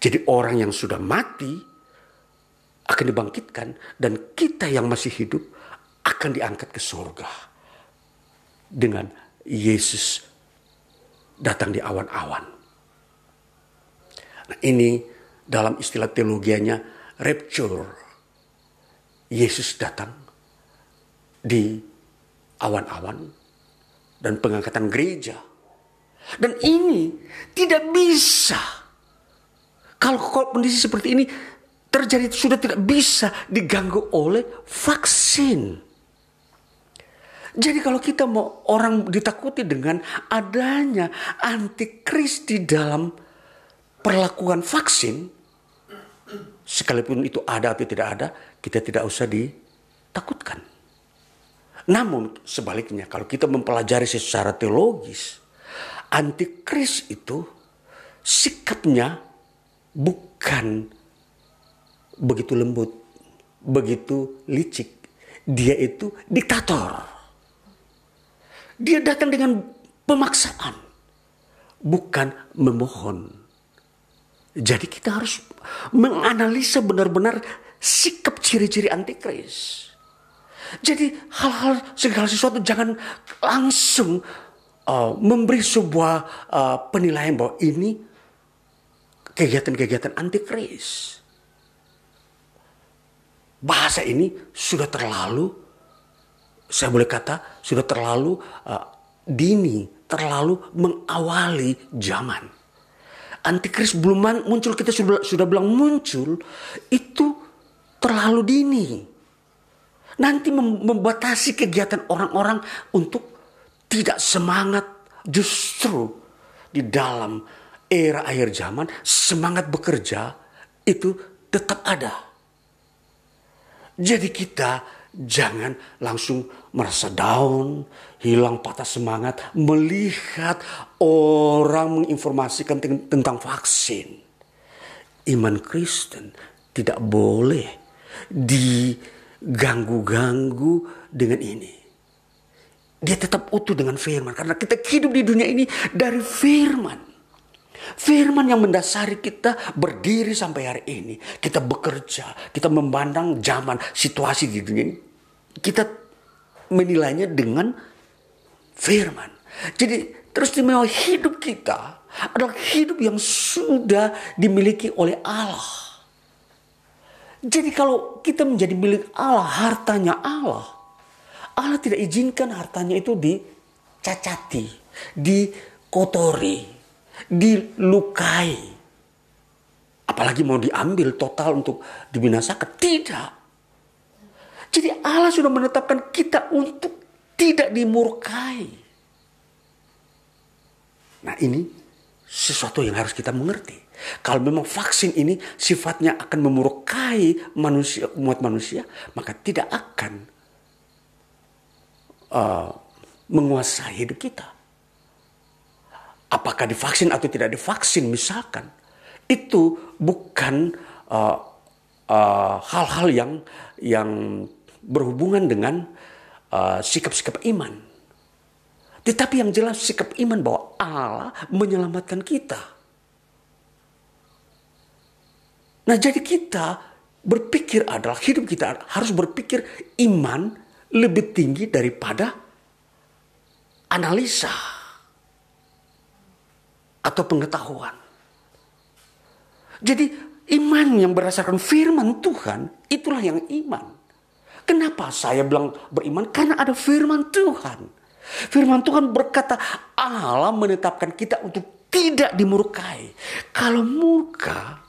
Jadi orang yang sudah mati akan dibangkitkan dan kita yang masih hidup akan diangkat ke surga dengan Yesus datang di awan-awan. Nah, ini dalam istilah teologianya rapture. Yesus datang di awan-awan dan pengangkatan gereja. Dan ini tidak bisa. Kalau kondisi seperti ini terjadi sudah tidak bisa diganggu oleh vaksin. Jadi kalau kita mau orang ditakuti dengan adanya antikris di dalam perlakuan vaksin, sekalipun itu ada atau tidak ada, kita tidak usah ditakutkan. Namun sebaliknya kalau kita mempelajari secara teologis, antikris itu sikapnya bukan begitu lembut, begitu licik. Dia itu diktator. Dia datang dengan pemaksaan, bukan memohon. Jadi kita harus menganalisa benar-benar sikap ciri-ciri antikris. Jadi hal-hal segala sesuatu jangan langsung uh, memberi sebuah uh, penilaian bahwa ini kegiatan-kegiatan antikris. Bahasa ini sudah terlalu, saya boleh kata sudah terlalu uh, dini, terlalu mengawali zaman. Antikris belum muncul, kita sudah, sudah bilang muncul, itu terlalu dini nanti membatasi kegiatan orang-orang untuk tidak semangat justru di dalam era akhir zaman semangat bekerja itu tetap ada. Jadi kita jangan langsung merasa down, hilang patah semangat melihat orang menginformasikan tentang vaksin. Iman Kristen tidak boleh di ganggu-ganggu dengan ini. Dia tetap utuh dengan firman. Karena kita hidup di dunia ini dari firman. Firman yang mendasari kita berdiri sampai hari ini. Kita bekerja, kita memandang zaman, situasi di dunia ini. Kita menilainya dengan firman. Jadi terus istimewa hidup kita adalah hidup yang sudah dimiliki oleh Allah. Jadi kalau kita menjadi milik Allah, hartanya Allah, Allah tidak izinkan hartanya itu dicacati, dikotori, dilukai. Apalagi mau diambil total untuk dibinasakan. Tidak. Jadi Allah sudah menetapkan kita untuk tidak dimurkai. Nah ini sesuatu yang harus kita mengerti. Kalau memang vaksin ini sifatnya akan memurkai manusia, umat manusia, maka tidak akan uh, menguasai hidup kita. Apakah divaksin atau tidak divaksin misalkan, itu bukan uh, uh, hal-hal uh, uh, yang yang berhubungan dengan sikap-sikap uh, iman. Tetapi yang jelas sikap iman bahwa Allah menyelamatkan kita. Nah jadi kita berpikir adalah hidup kita harus berpikir iman lebih tinggi daripada analisa atau pengetahuan. Jadi iman yang berdasarkan firman Tuhan itulah yang iman. Kenapa saya bilang beriman? Karena ada firman Tuhan. Firman Tuhan berkata Allah menetapkan kita untuk tidak dimurkai. Kalau murka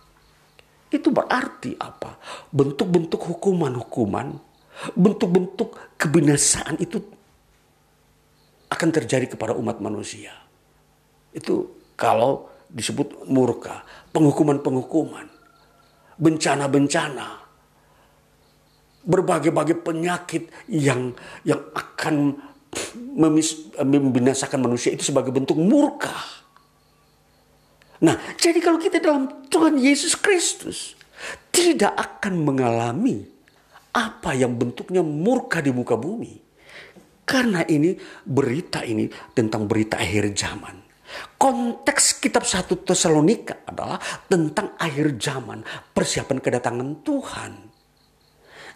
itu berarti apa? Bentuk-bentuk hukuman-hukuman, bentuk-bentuk kebinasaan itu akan terjadi kepada umat manusia. Itu kalau disebut murka, penghukuman-penghukuman, bencana-bencana, berbagai-bagai penyakit yang yang akan membinasakan manusia itu sebagai bentuk murka. Nah, jadi kalau kita dalam Tuhan Yesus Kristus tidak akan mengalami apa yang bentuknya murka di muka bumi. Karena ini berita ini tentang berita akhir zaman. Konteks kitab 1 Tesalonika adalah tentang akhir zaman, persiapan kedatangan Tuhan.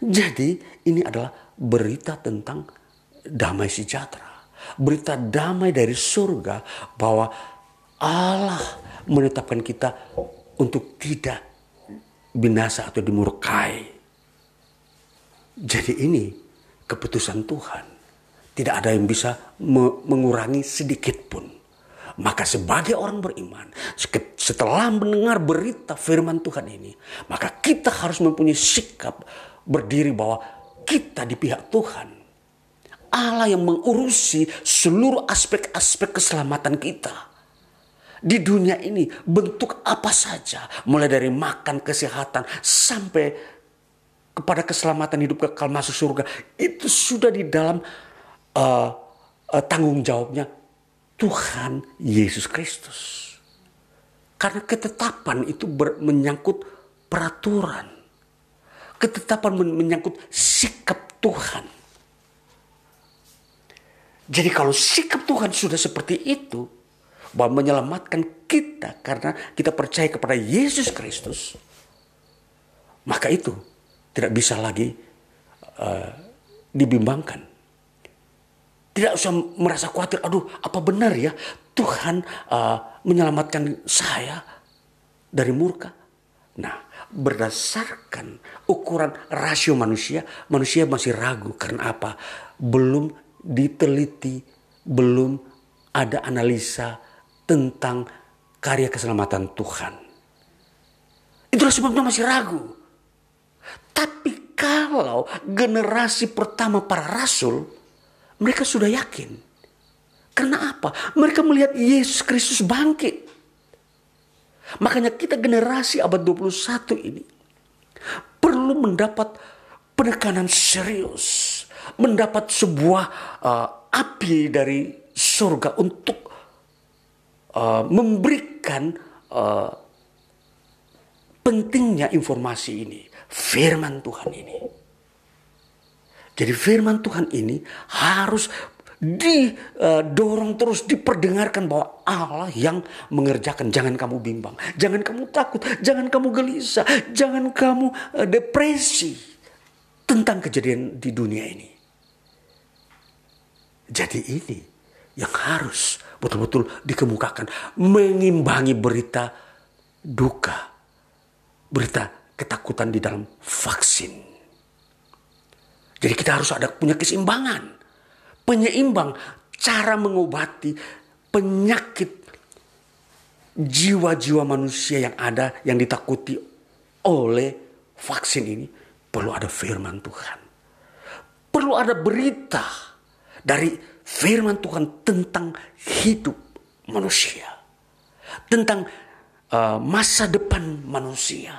Jadi ini adalah berita tentang damai sejahtera. Berita damai dari surga bahwa Allah menetapkan kita untuk tidak binasa atau dimurkai. Jadi ini keputusan Tuhan. Tidak ada yang bisa mengurangi sedikit pun. Maka sebagai orang beriman, setelah mendengar berita firman Tuhan ini, maka kita harus mempunyai sikap berdiri bahwa kita di pihak Tuhan. Allah yang mengurusi seluruh aspek-aspek keselamatan kita. Di dunia ini bentuk apa saja. Mulai dari makan, kesehatan, sampai kepada keselamatan hidup kekal masuk surga. Itu sudah di dalam uh, uh, tanggung jawabnya Tuhan Yesus Kristus. Karena ketetapan itu ber, menyangkut peraturan ketetapan menyangkut sikap Tuhan. Jadi kalau sikap Tuhan sudah seperti itu, bahwa menyelamatkan kita karena kita percaya kepada Yesus Kristus, maka itu tidak bisa lagi uh, dibimbangkan. Tidak usah merasa khawatir, aduh apa benar ya Tuhan uh, menyelamatkan saya dari murka. Nah, berdasarkan ukuran rasio manusia, manusia masih ragu karena apa? Belum diteliti, belum ada analisa tentang karya keselamatan Tuhan. Itulah sebabnya masih ragu. Tapi kalau generasi pertama para rasul, mereka sudah yakin. Karena apa? Mereka melihat Yesus Kristus bangkit. Makanya kita generasi abad 21 ini perlu mendapat penekanan serius. Mendapat sebuah uh, api dari surga untuk uh, memberikan uh, pentingnya informasi ini. Firman Tuhan ini. Jadi firman Tuhan ini harus didorong terus diperdengarkan bahwa Allah yang mengerjakan jangan kamu bimbang jangan kamu takut jangan kamu gelisah jangan kamu depresi tentang kejadian di dunia ini jadi ini yang harus betul-betul dikemukakan mengimbangi berita duka berita ketakutan di dalam vaksin jadi kita harus ada punya keseimbangan penyeimbang cara mengobati penyakit jiwa-jiwa manusia yang ada yang ditakuti oleh vaksin ini perlu ada firman Tuhan. Perlu ada berita dari firman Tuhan tentang hidup manusia. Tentang uh, masa depan manusia.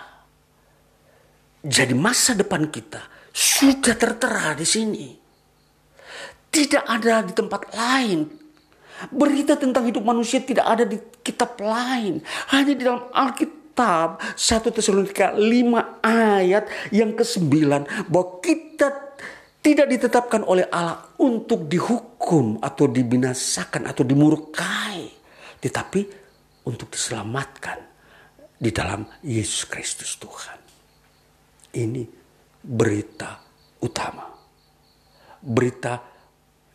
Jadi masa depan kita sudah tertera di sini. Tidak ada di tempat lain. Berita tentang hidup manusia tidak ada di kitab lain. Hanya di dalam Alkitab 1 Tesalonika 5 ayat yang ke-9 bahwa kita tidak ditetapkan oleh Allah untuk dihukum atau dibinasakan atau dimurkai, tetapi untuk diselamatkan di dalam Yesus Kristus Tuhan. Ini berita utama. Berita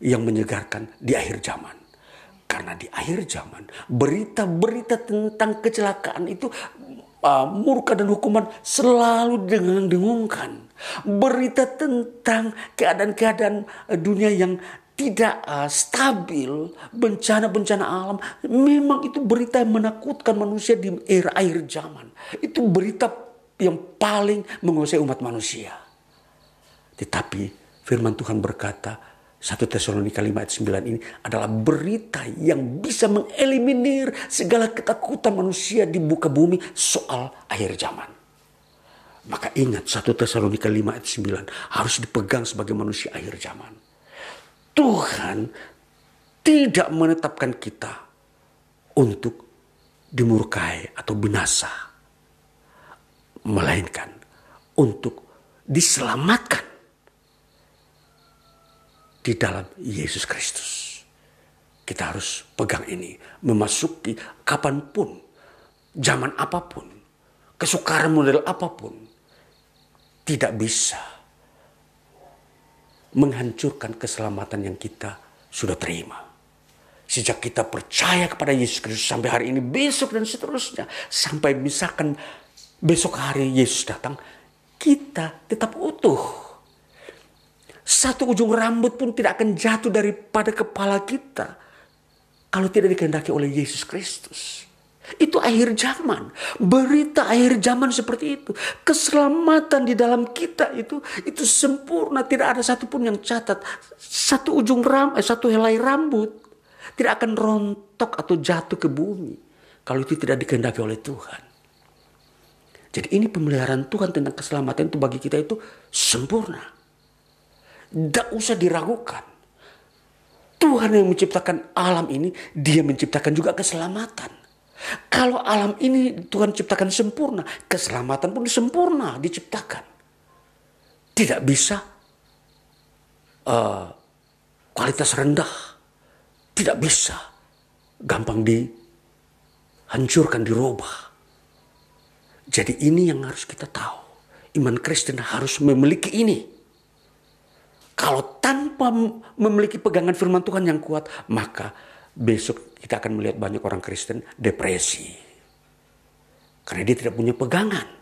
yang menyegarkan di akhir zaman. Karena di akhir zaman berita-berita tentang kecelakaan itu uh, murka dan hukuman selalu dengung-dengungkan. Berita tentang keadaan-keadaan dunia yang tidak uh, stabil, bencana-bencana alam, memang itu berita yang menakutkan manusia di era akhir zaman. Itu berita yang paling menguasai umat manusia. Tetapi firman Tuhan berkata, 1 Tesalonika 5 ayat 9 ini adalah berita yang bisa mengeliminir segala ketakutan manusia di muka bumi soal akhir zaman. Maka ingat 1 Tesalonika 5 ayat 9 harus dipegang sebagai manusia akhir zaman. Tuhan tidak menetapkan kita untuk dimurkai atau binasa. Melainkan untuk diselamatkan di dalam Yesus Kristus. Kita harus pegang ini, memasuki kapan pun, zaman apa pun, kesukaran model apa pun, tidak bisa menghancurkan keselamatan yang kita sudah terima. Sejak kita percaya kepada Yesus Kristus sampai hari ini, besok dan seterusnya. Sampai misalkan besok hari Yesus datang, kita tetap utuh satu ujung rambut pun tidak akan jatuh daripada kepala kita. Kalau tidak dikehendaki oleh Yesus Kristus. Itu akhir zaman. Berita akhir zaman seperti itu. Keselamatan di dalam kita itu itu sempurna. Tidak ada satupun yang catat. Satu ujung ram, eh, satu helai rambut tidak akan rontok atau jatuh ke bumi kalau itu tidak dikehendaki oleh Tuhan. Jadi ini pemeliharaan Tuhan tentang keselamatan itu bagi kita itu sempurna. Tidak usah diragukan. Tuhan yang menciptakan alam ini, dia menciptakan juga keselamatan. Kalau alam ini Tuhan ciptakan sempurna, keselamatan pun sempurna diciptakan. Tidak bisa uh, kualitas rendah. Tidak bisa gampang dihancurkan, dirubah. Jadi ini yang harus kita tahu. Iman Kristen harus memiliki ini. Kalau tanpa memiliki pegangan firman Tuhan yang kuat, maka besok kita akan melihat banyak orang Kristen depresi. Karena dia tidak punya pegangan.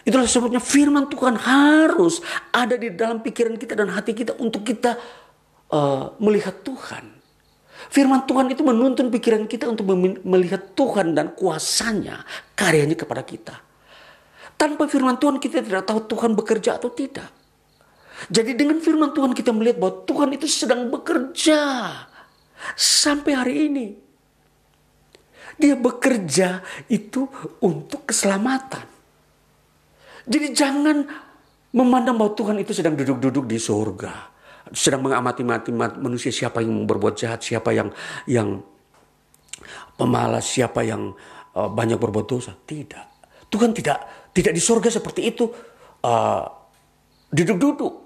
Itulah sebabnya firman Tuhan harus ada di dalam pikiran kita dan hati kita untuk kita uh, melihat Tuhan. Firman Tuhan itu menuntun pikiran kita untuk melihat Tuhan dan kuasanya, karyanya kepada kita. Tanpa firman Tuhan kita tidak tahu Tuhan bekerja atau tidak. Jadi dengan firman Tuhan kita melihat bahwa Tuhan itu sedang bekerja sampai hari ini. Dia bekerja itu untuk keselamatan. Jadi jangan memandang bahwa Tuhan itu sedang duduk-duduk di surga. Sedang mengamati-mati manusia siapa yang berbuat jahat, siapa yang yang pemalas, siapa yang uh, banyak berbuat dosa. Tidak. Tuhan tidak tidak di surga seperti itu. Uh, duduk-duduk.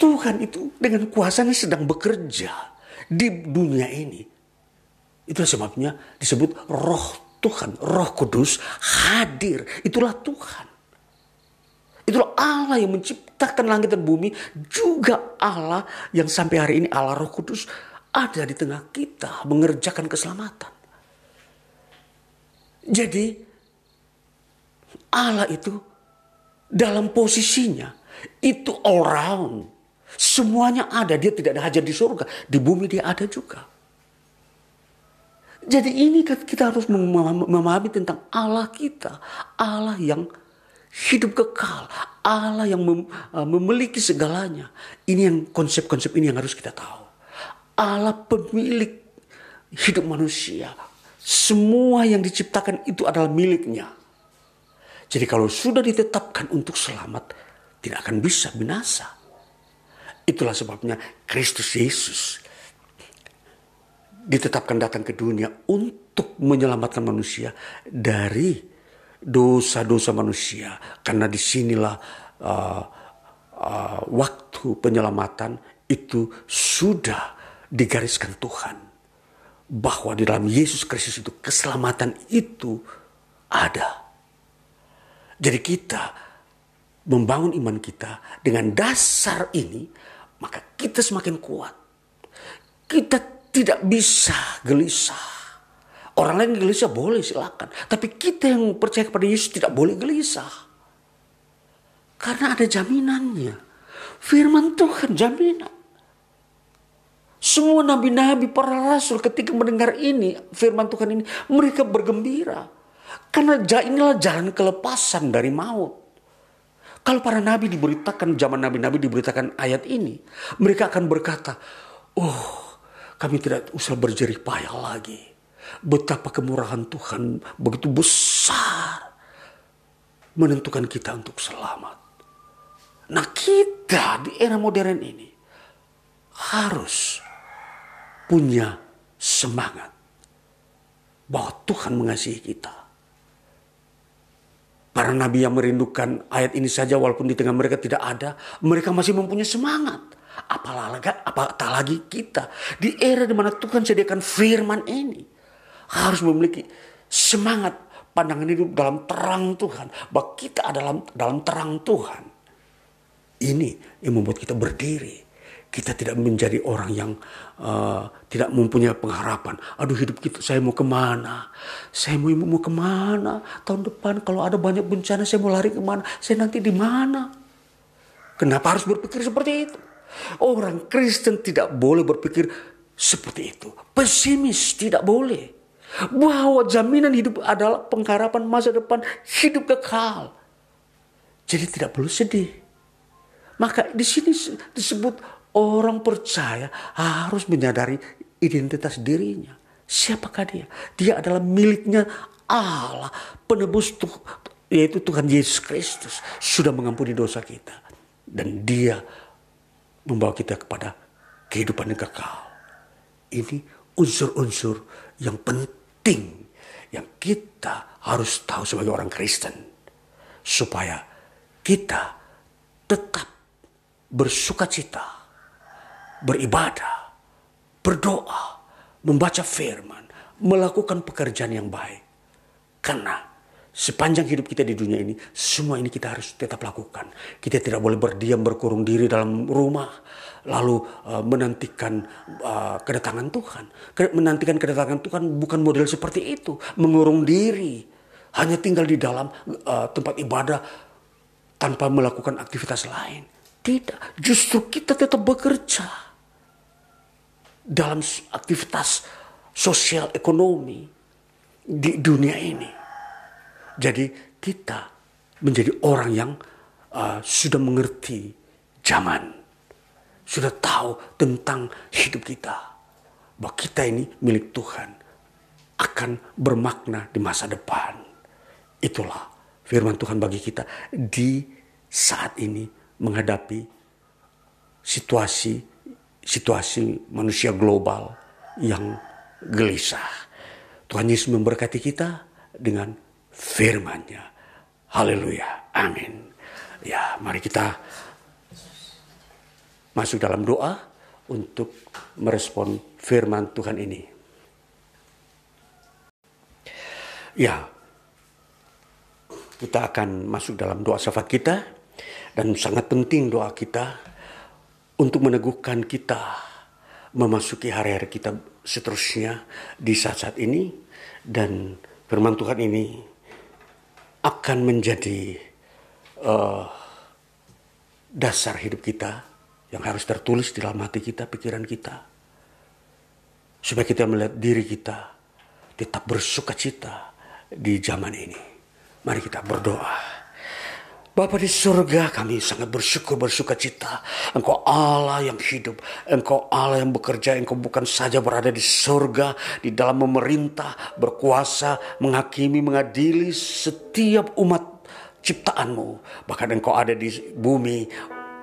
Tuhan itu dengan kuasanya sedang bekerja di dunia ini. Itulah sebabnya disebut roh Tuhan, roh kudus hadir. Itulah Tuhan. Itulah Allah yang menciptakan langit dan bumi. Juga Allah yang sampai hari ini Allah roh kudus ada di tengah kita mengerjakan keselamatan. Jadi Allah itu dalam posisinya itu all round Semuanya ada, dia tidak ada hajar di surga. Di bumi dia ada juga. Jadi ini kita harus memahami tentang Allah kita. Allah yang hidup kekal. Allah yang mem, uh, memiliki segalanya. Ini yang konsep-konsep ini yang harus kita tahu. Allah pemilik hidup manusia. Semua yang diciptakan itu adalah miliknya. Jadi kalau sudah ditetapkan untuk selamat, tidak akan bisa binasa. Itulah sebabnya Kristus Yesus ditetapkan datang ke dunia untuk menyelamatkan manusia dari dosa-dosa manusia. Karena di sinilah uh, uh, waktu penyelamatan itu sudah digariskan Tuhan. Bahwa di dalam Yesus Kristus itu keselamatan itu ada. Jadi kita membangun iman kita dengan dasar ini, maka kita semakin kuat. Kita tidak bisa gelisah. Orang lain gelisah boleh silakan. Tapi kita yang percaya kepada Yesus tidak boleh gelisah. Karena ada jaminannya. Firman Tuhan jaminan. Semua nabi-nabi, para rasul ketika mendengar ini, firman Tuhan ini, mereka bergembira. Karena inilah jalan kelepasan dari maut. Kalau para nabi diberitakan, zaman nabi-nabi diberitakan ayat ini, mereka akan berkata, oh kami tidak usah berjerih payah lagi. Betapa kemurahan Tuhan begitu besar menentukan kita untuk selamat. Nah kita di era modern ini harus punya semangat bahwa Tuhan mengasihi kita. Para nabi yang merindukan ayat ini saja walaupun di tengah mereka tidak ada, mereka masih mempunyai semangat. Apalagi, apatah lagi kita di era di mana Tuhan sediakan firman ini harus memiliki semangat pandangan hidup dalam terang Tuhan. Bahwa kita adalah dalam terang Tuhan. Ini yang membuat kita berdiri kita tidak menjadi orang yang uh, tidak mempunyai pengharapan. Aduh hidup kita saya mau ke mana? Saya mau mau ke mana? Tahun depan kalau ada banyak bencana saya mau lari ke mana? Saya nanti di mana? Kenapa harus berpikir seperti itu? Orang Kristen tidak boleh berpikir seperti itu. Pesimis tidak boleh. Bahwa jaminan hidup adalah pengharapan masa depan hidup kekal. Jadi tidak perlu sedih. Maka di sini disebut Orang percaya harus menyadari identitas dirinya. Siapakah dia? Dia adalah miliknya Allah, penebus tuh, yaitu Tuhan Yesus Kristus sudah mengampuni dosa kita dan dia membawa kita kepada kehidupan yang kekal. Ini unsur-unsur yang penting yang kita harus tahu sebagai orang Kristen supaya kita tetap bersuka cita beribadah, berdoa, membaca firman, melakukan pekerjaan yang baik. Karena sepanjang hidup kita di dunia ini, semua ini kita harus tetap lakukan. Kita tidak boleh berdiam, berkurung diri dalam rumah, lalu uh, menantikan uh, kedatangan Tuhan. Menantikan kedatangan Tuhan bukan model seperti itu, mengurung diri, hanya tinggal di dalam uh, tempat ibadah tanpa melakukan aktivitas lain. Tidak, justru kita tetap bekerja dalam aktivitas sosial ekonomi di dunia ini. Jadi kita menjadi orang yang uh, sudah mengerti zaman, sudah tahu tentang hidup kita, bahwa kita ini milik Tuhan akan bermakna di masa depan. Itulah firman Tuhan bagi kita di saat ini menghadapi situasi situasi manusia global yang gelisah. Tuhan Yesus memberkati kita dengan firman-Nya. Haleluya. Amin. Ya, mari kita masuk dalam doa untuk merespon firman Tuhan ini. Ya, kita akan masuk dalam doa syafaat kita dan sangat penting doa kita untuk meneguhkan kita memasuki hari-hari kita seterusnya di saat-saat ini dan firman Tuhan ini akan menjadi uh, dasar hidup kita yang harus tertulis di dalam hati kita, pikiran kita. Supaya kita melihat diri kita tetap bersuka cita di zaman ini. Mari kita berdoa. Bapa di surga kami sangat bersyukur bersuka cita. Engkau Allah yang hidup. Engkau Allah yang bekerja. Engkau bukan saja berada di surga. Di dalam memerintah, berkuasa, menghakimi, mengadili setiap umat ciptaanmu. Bahkan engkau ada di bumi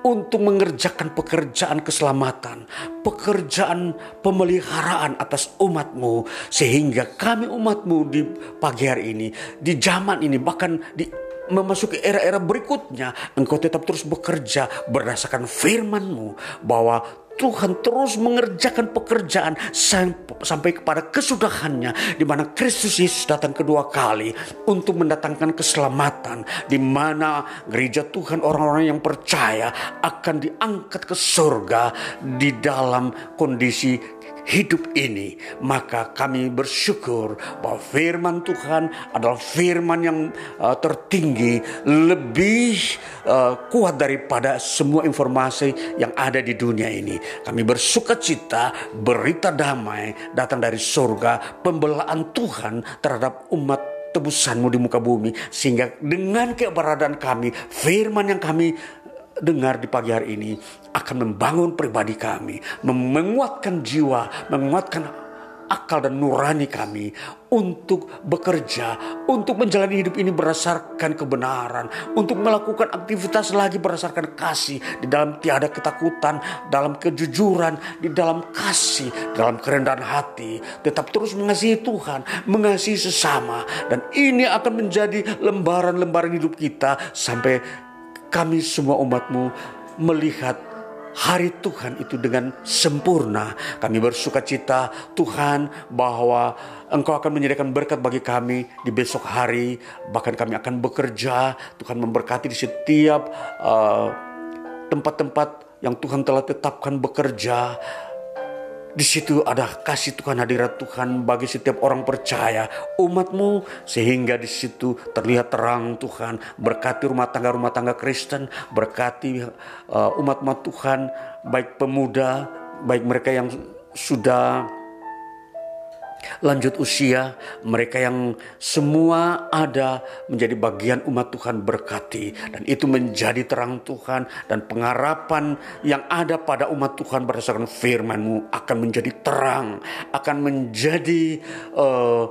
untuk mengerjakan pekerjaan keselamatan, pekerjaan pemeliharaan atas umatmu, sehingga kami umatmu di pagi hari ini, di zaman ini, bahkan di memasuki era-era berikutnya, engkau tetap terus bekerja berdasarkan firman-Mu bahwa Tuhan terus mengerjakan pekerjaan sampai kepada kesudahannya di mana Kristus Yesus datang kedua kali untuk mendatangkan keselamatan di mana gereja Tuhan orang-orang yang percaya akan diangkat ke surga di dalam kondisi hidup ini, maka kami bersyukur bahwa firman Tuhan adalah firman yang uh, tertinggi, lebih uh, kuat daripada semua informasi yang ada di dunia ini. Kami bersuka cita, berita damai datang dari surga, pembelaan Tuhan terhadap umat tebusanmu di muka bumi sehingga dengan keberadaan kami firman yang kami dengar di pagi hari ini akan membangun pribadi kami, menguatkan jiwa, menguatkan akal dan nurani kami untuk bekerja, untuk menjalani hidup ini berdasarkan kebenaran, untuk melakukan aktivitas lagi berdasarkan kasih, di dalam tiada ketakutan, dalam kejujuran, di dalam kasih, dalam kerendahan hati, tetap terus mengasihi Tuhan, mengasihi sesama, dan ini akan menjadi lembaran-lembaran hidup kita sampai kami semua umatmu melihat hari Tuhan itu dengan sempurna. Kami bersuka cita Tuhan bahwa Engkau akan menyediakan berkat bagi kami di besok hari. Bahkan kami akan bekerja. Tuhan memberkati di setiap uh, tempat-tempat uh, yang Tuhan telah tetapkan bekerja di situ ada kasih Tuhan, hadirat Tuhan bagi setiap orang percaya, umatmu, sehingga di situ terlihat terang Tuhan, berkati rumah tangga-rumah tangga Kristen, berkati uh, umat-umat Tuhan, baik pemuda, baik mereka yang sudah lanjut usia, mereka yang semua ada menjadi bagian umat Tuhan berkati. Dan itu menjadi terang Tuhan dan pengharapan yang ada pada umat Tuhan berdasarkan firman-Mu akan menjadi terang, akan menjadi uh,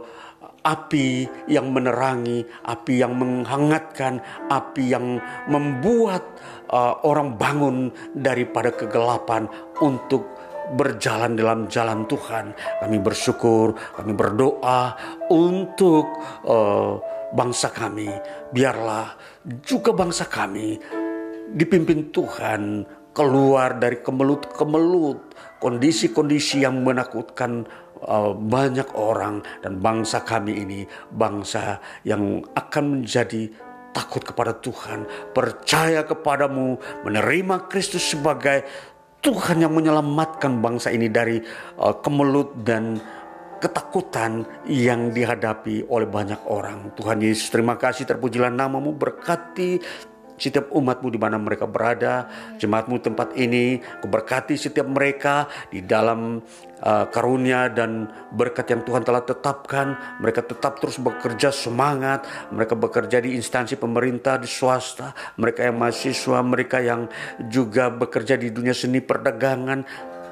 api yang menerangi, api yang menghangatkan, api yang membuat uh, orang bangun daripada kegelapan untuk berjalan dalam jalan Tuhan. Kami bersyukur, kami berdoa untuk uh, bangsa kami. Biarlah juga bangsa kami dipimpin Tuhan keluar dari kemelut-kemelut kondisi-kondisi yang menakutkan uh, banyak orang dan bangsa kami ini bangsa yang akan menjadi takut kepada Tuhan, percaya kepadamu, menerima Kristus sebagai Tuhan yang menyelamatkan bangsa ini dari uh, kemelut dan ketakutan yang dihadapi oleh banyak orang. Tuhan Yesus terima kasih terpujilah namamu berkati setiap umatmu di mana mereka berada, jemaatmu tempat ini, keberkati setiap mereka di dalam uh, karunia dan berkat yang Tuhan telah tetapkan. Mereka tetap terus bekerja semangat, mereka bekerja di instansi pemerintah, di swasta, mereka yang mahasiswa, mereka yang juga bekerja di dunia seni perdagangan,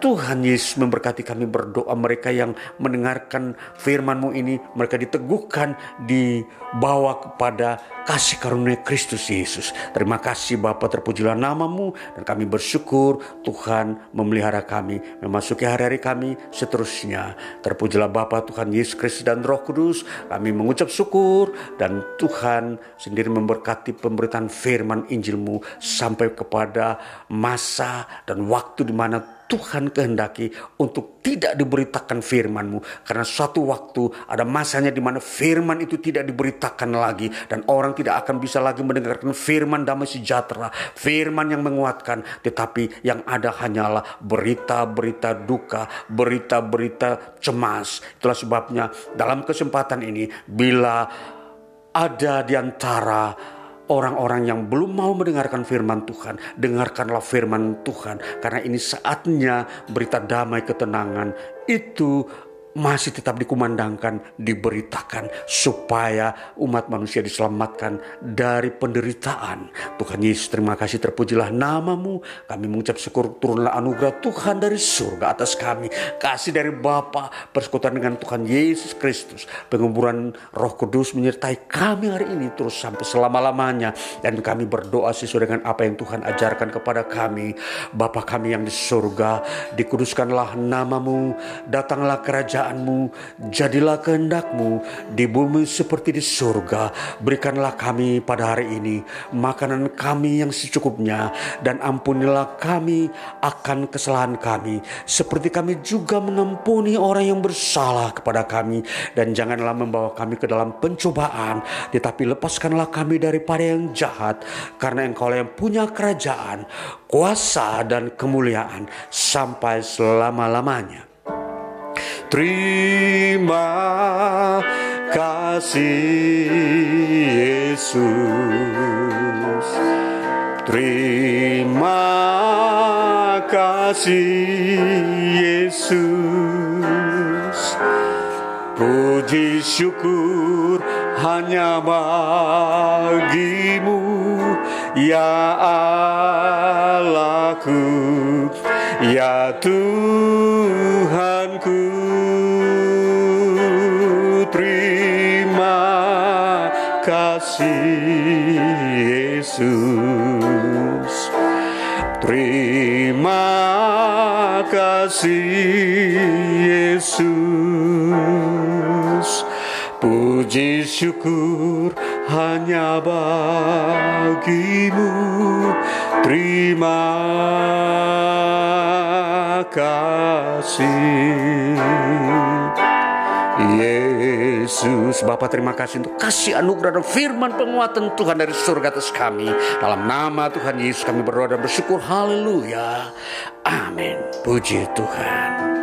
Tuhan Yesus memberkati kami berdoa mereka yang mendengarkan firman-Mu ini mereka diteguhkan dibawa kepada kasih karunia Kristus Yesus. Terima kasih Bapa terpujilah namamu dan kami bersyukur Tuhan memelihara kami memasuki hari-hari kami seterusnya. Terpujilah Bapa Tuhan Yesus Kristus dan Roh Kudus. Kami mengucap syukur dan Tuhan sendiri memberkati pemberitaan firman Injilmu sampai kepada masa dan waktu di mana Tuhan kehendaki untuk tidak diberitakan firman-Mu. Karena suatu waktu ada masanya di mana firman itu tidak diberitakan lagi. Dan orang tidak akan bisa lagi mendengarkan firman damai sejahtera. Firman yang menguatkan. Tetapi yang ada hanyalah berita-berita duka, berita-berita cemas. Itulah sebabnya dalam kesempatan ini bila ada di antara orang-orang yang belum mau mendengarkan firman Tuhan, dengarkanlah firman Tuhan karena ini saatnya berita damai ketenangan. Itu masih tetap dikumandangkan, diberitakan supaya umat manusia diselamatkan dari penderitaan. Tuhan Yesus terima kasih terpujilah namamu. Kami mengucap syukur turunlah anugerah Tuhan dari surga atas kami. Kasih dari Bapa persekutuan dengan Tuhan Yesus Kristus. Penguburan roh kudus menyertai kami hari ini terus sampai selama-lamanya. Dan kami berdoa sesuai dengan apa yang Tuhan ajarkan kepada kami. Bapa kami yang di surga, dikuduskanlah namamu, datanglah kerajaan kerajaanmu, jadilah kehendakmu di bumi seperti di surga. Berikanlah kami pada hari ini makanan kami yang secukupnya dan ampunilah kami akan kesalahan kami seperti kami juga mengampuni orang yang bersalah kepada kami. Dan janganlah membawa kami ke dalam pencobaan tetapi lepaskanlah kami daripada yang jahat karena engkau yang punya kerajaan kuasa dan kemuliaan sampai selama-lamanya Terima kasih Yesus. Terima kasih Yesus. Puji syukur hanya bagimu Ya Allahku. Ya Tuhanku Yesus. Terima kasih Yesus. Puji syukur hanya bagimu. Terima kasih Yesus. Bapak terima kasih untuk kasih anugerah dan firman penguatan Tuhan dari surga atas kami. Dalam nama Tuhan Yesus kami berdoa dan bersyukur. Haleluya. Amin. Puji Tuhan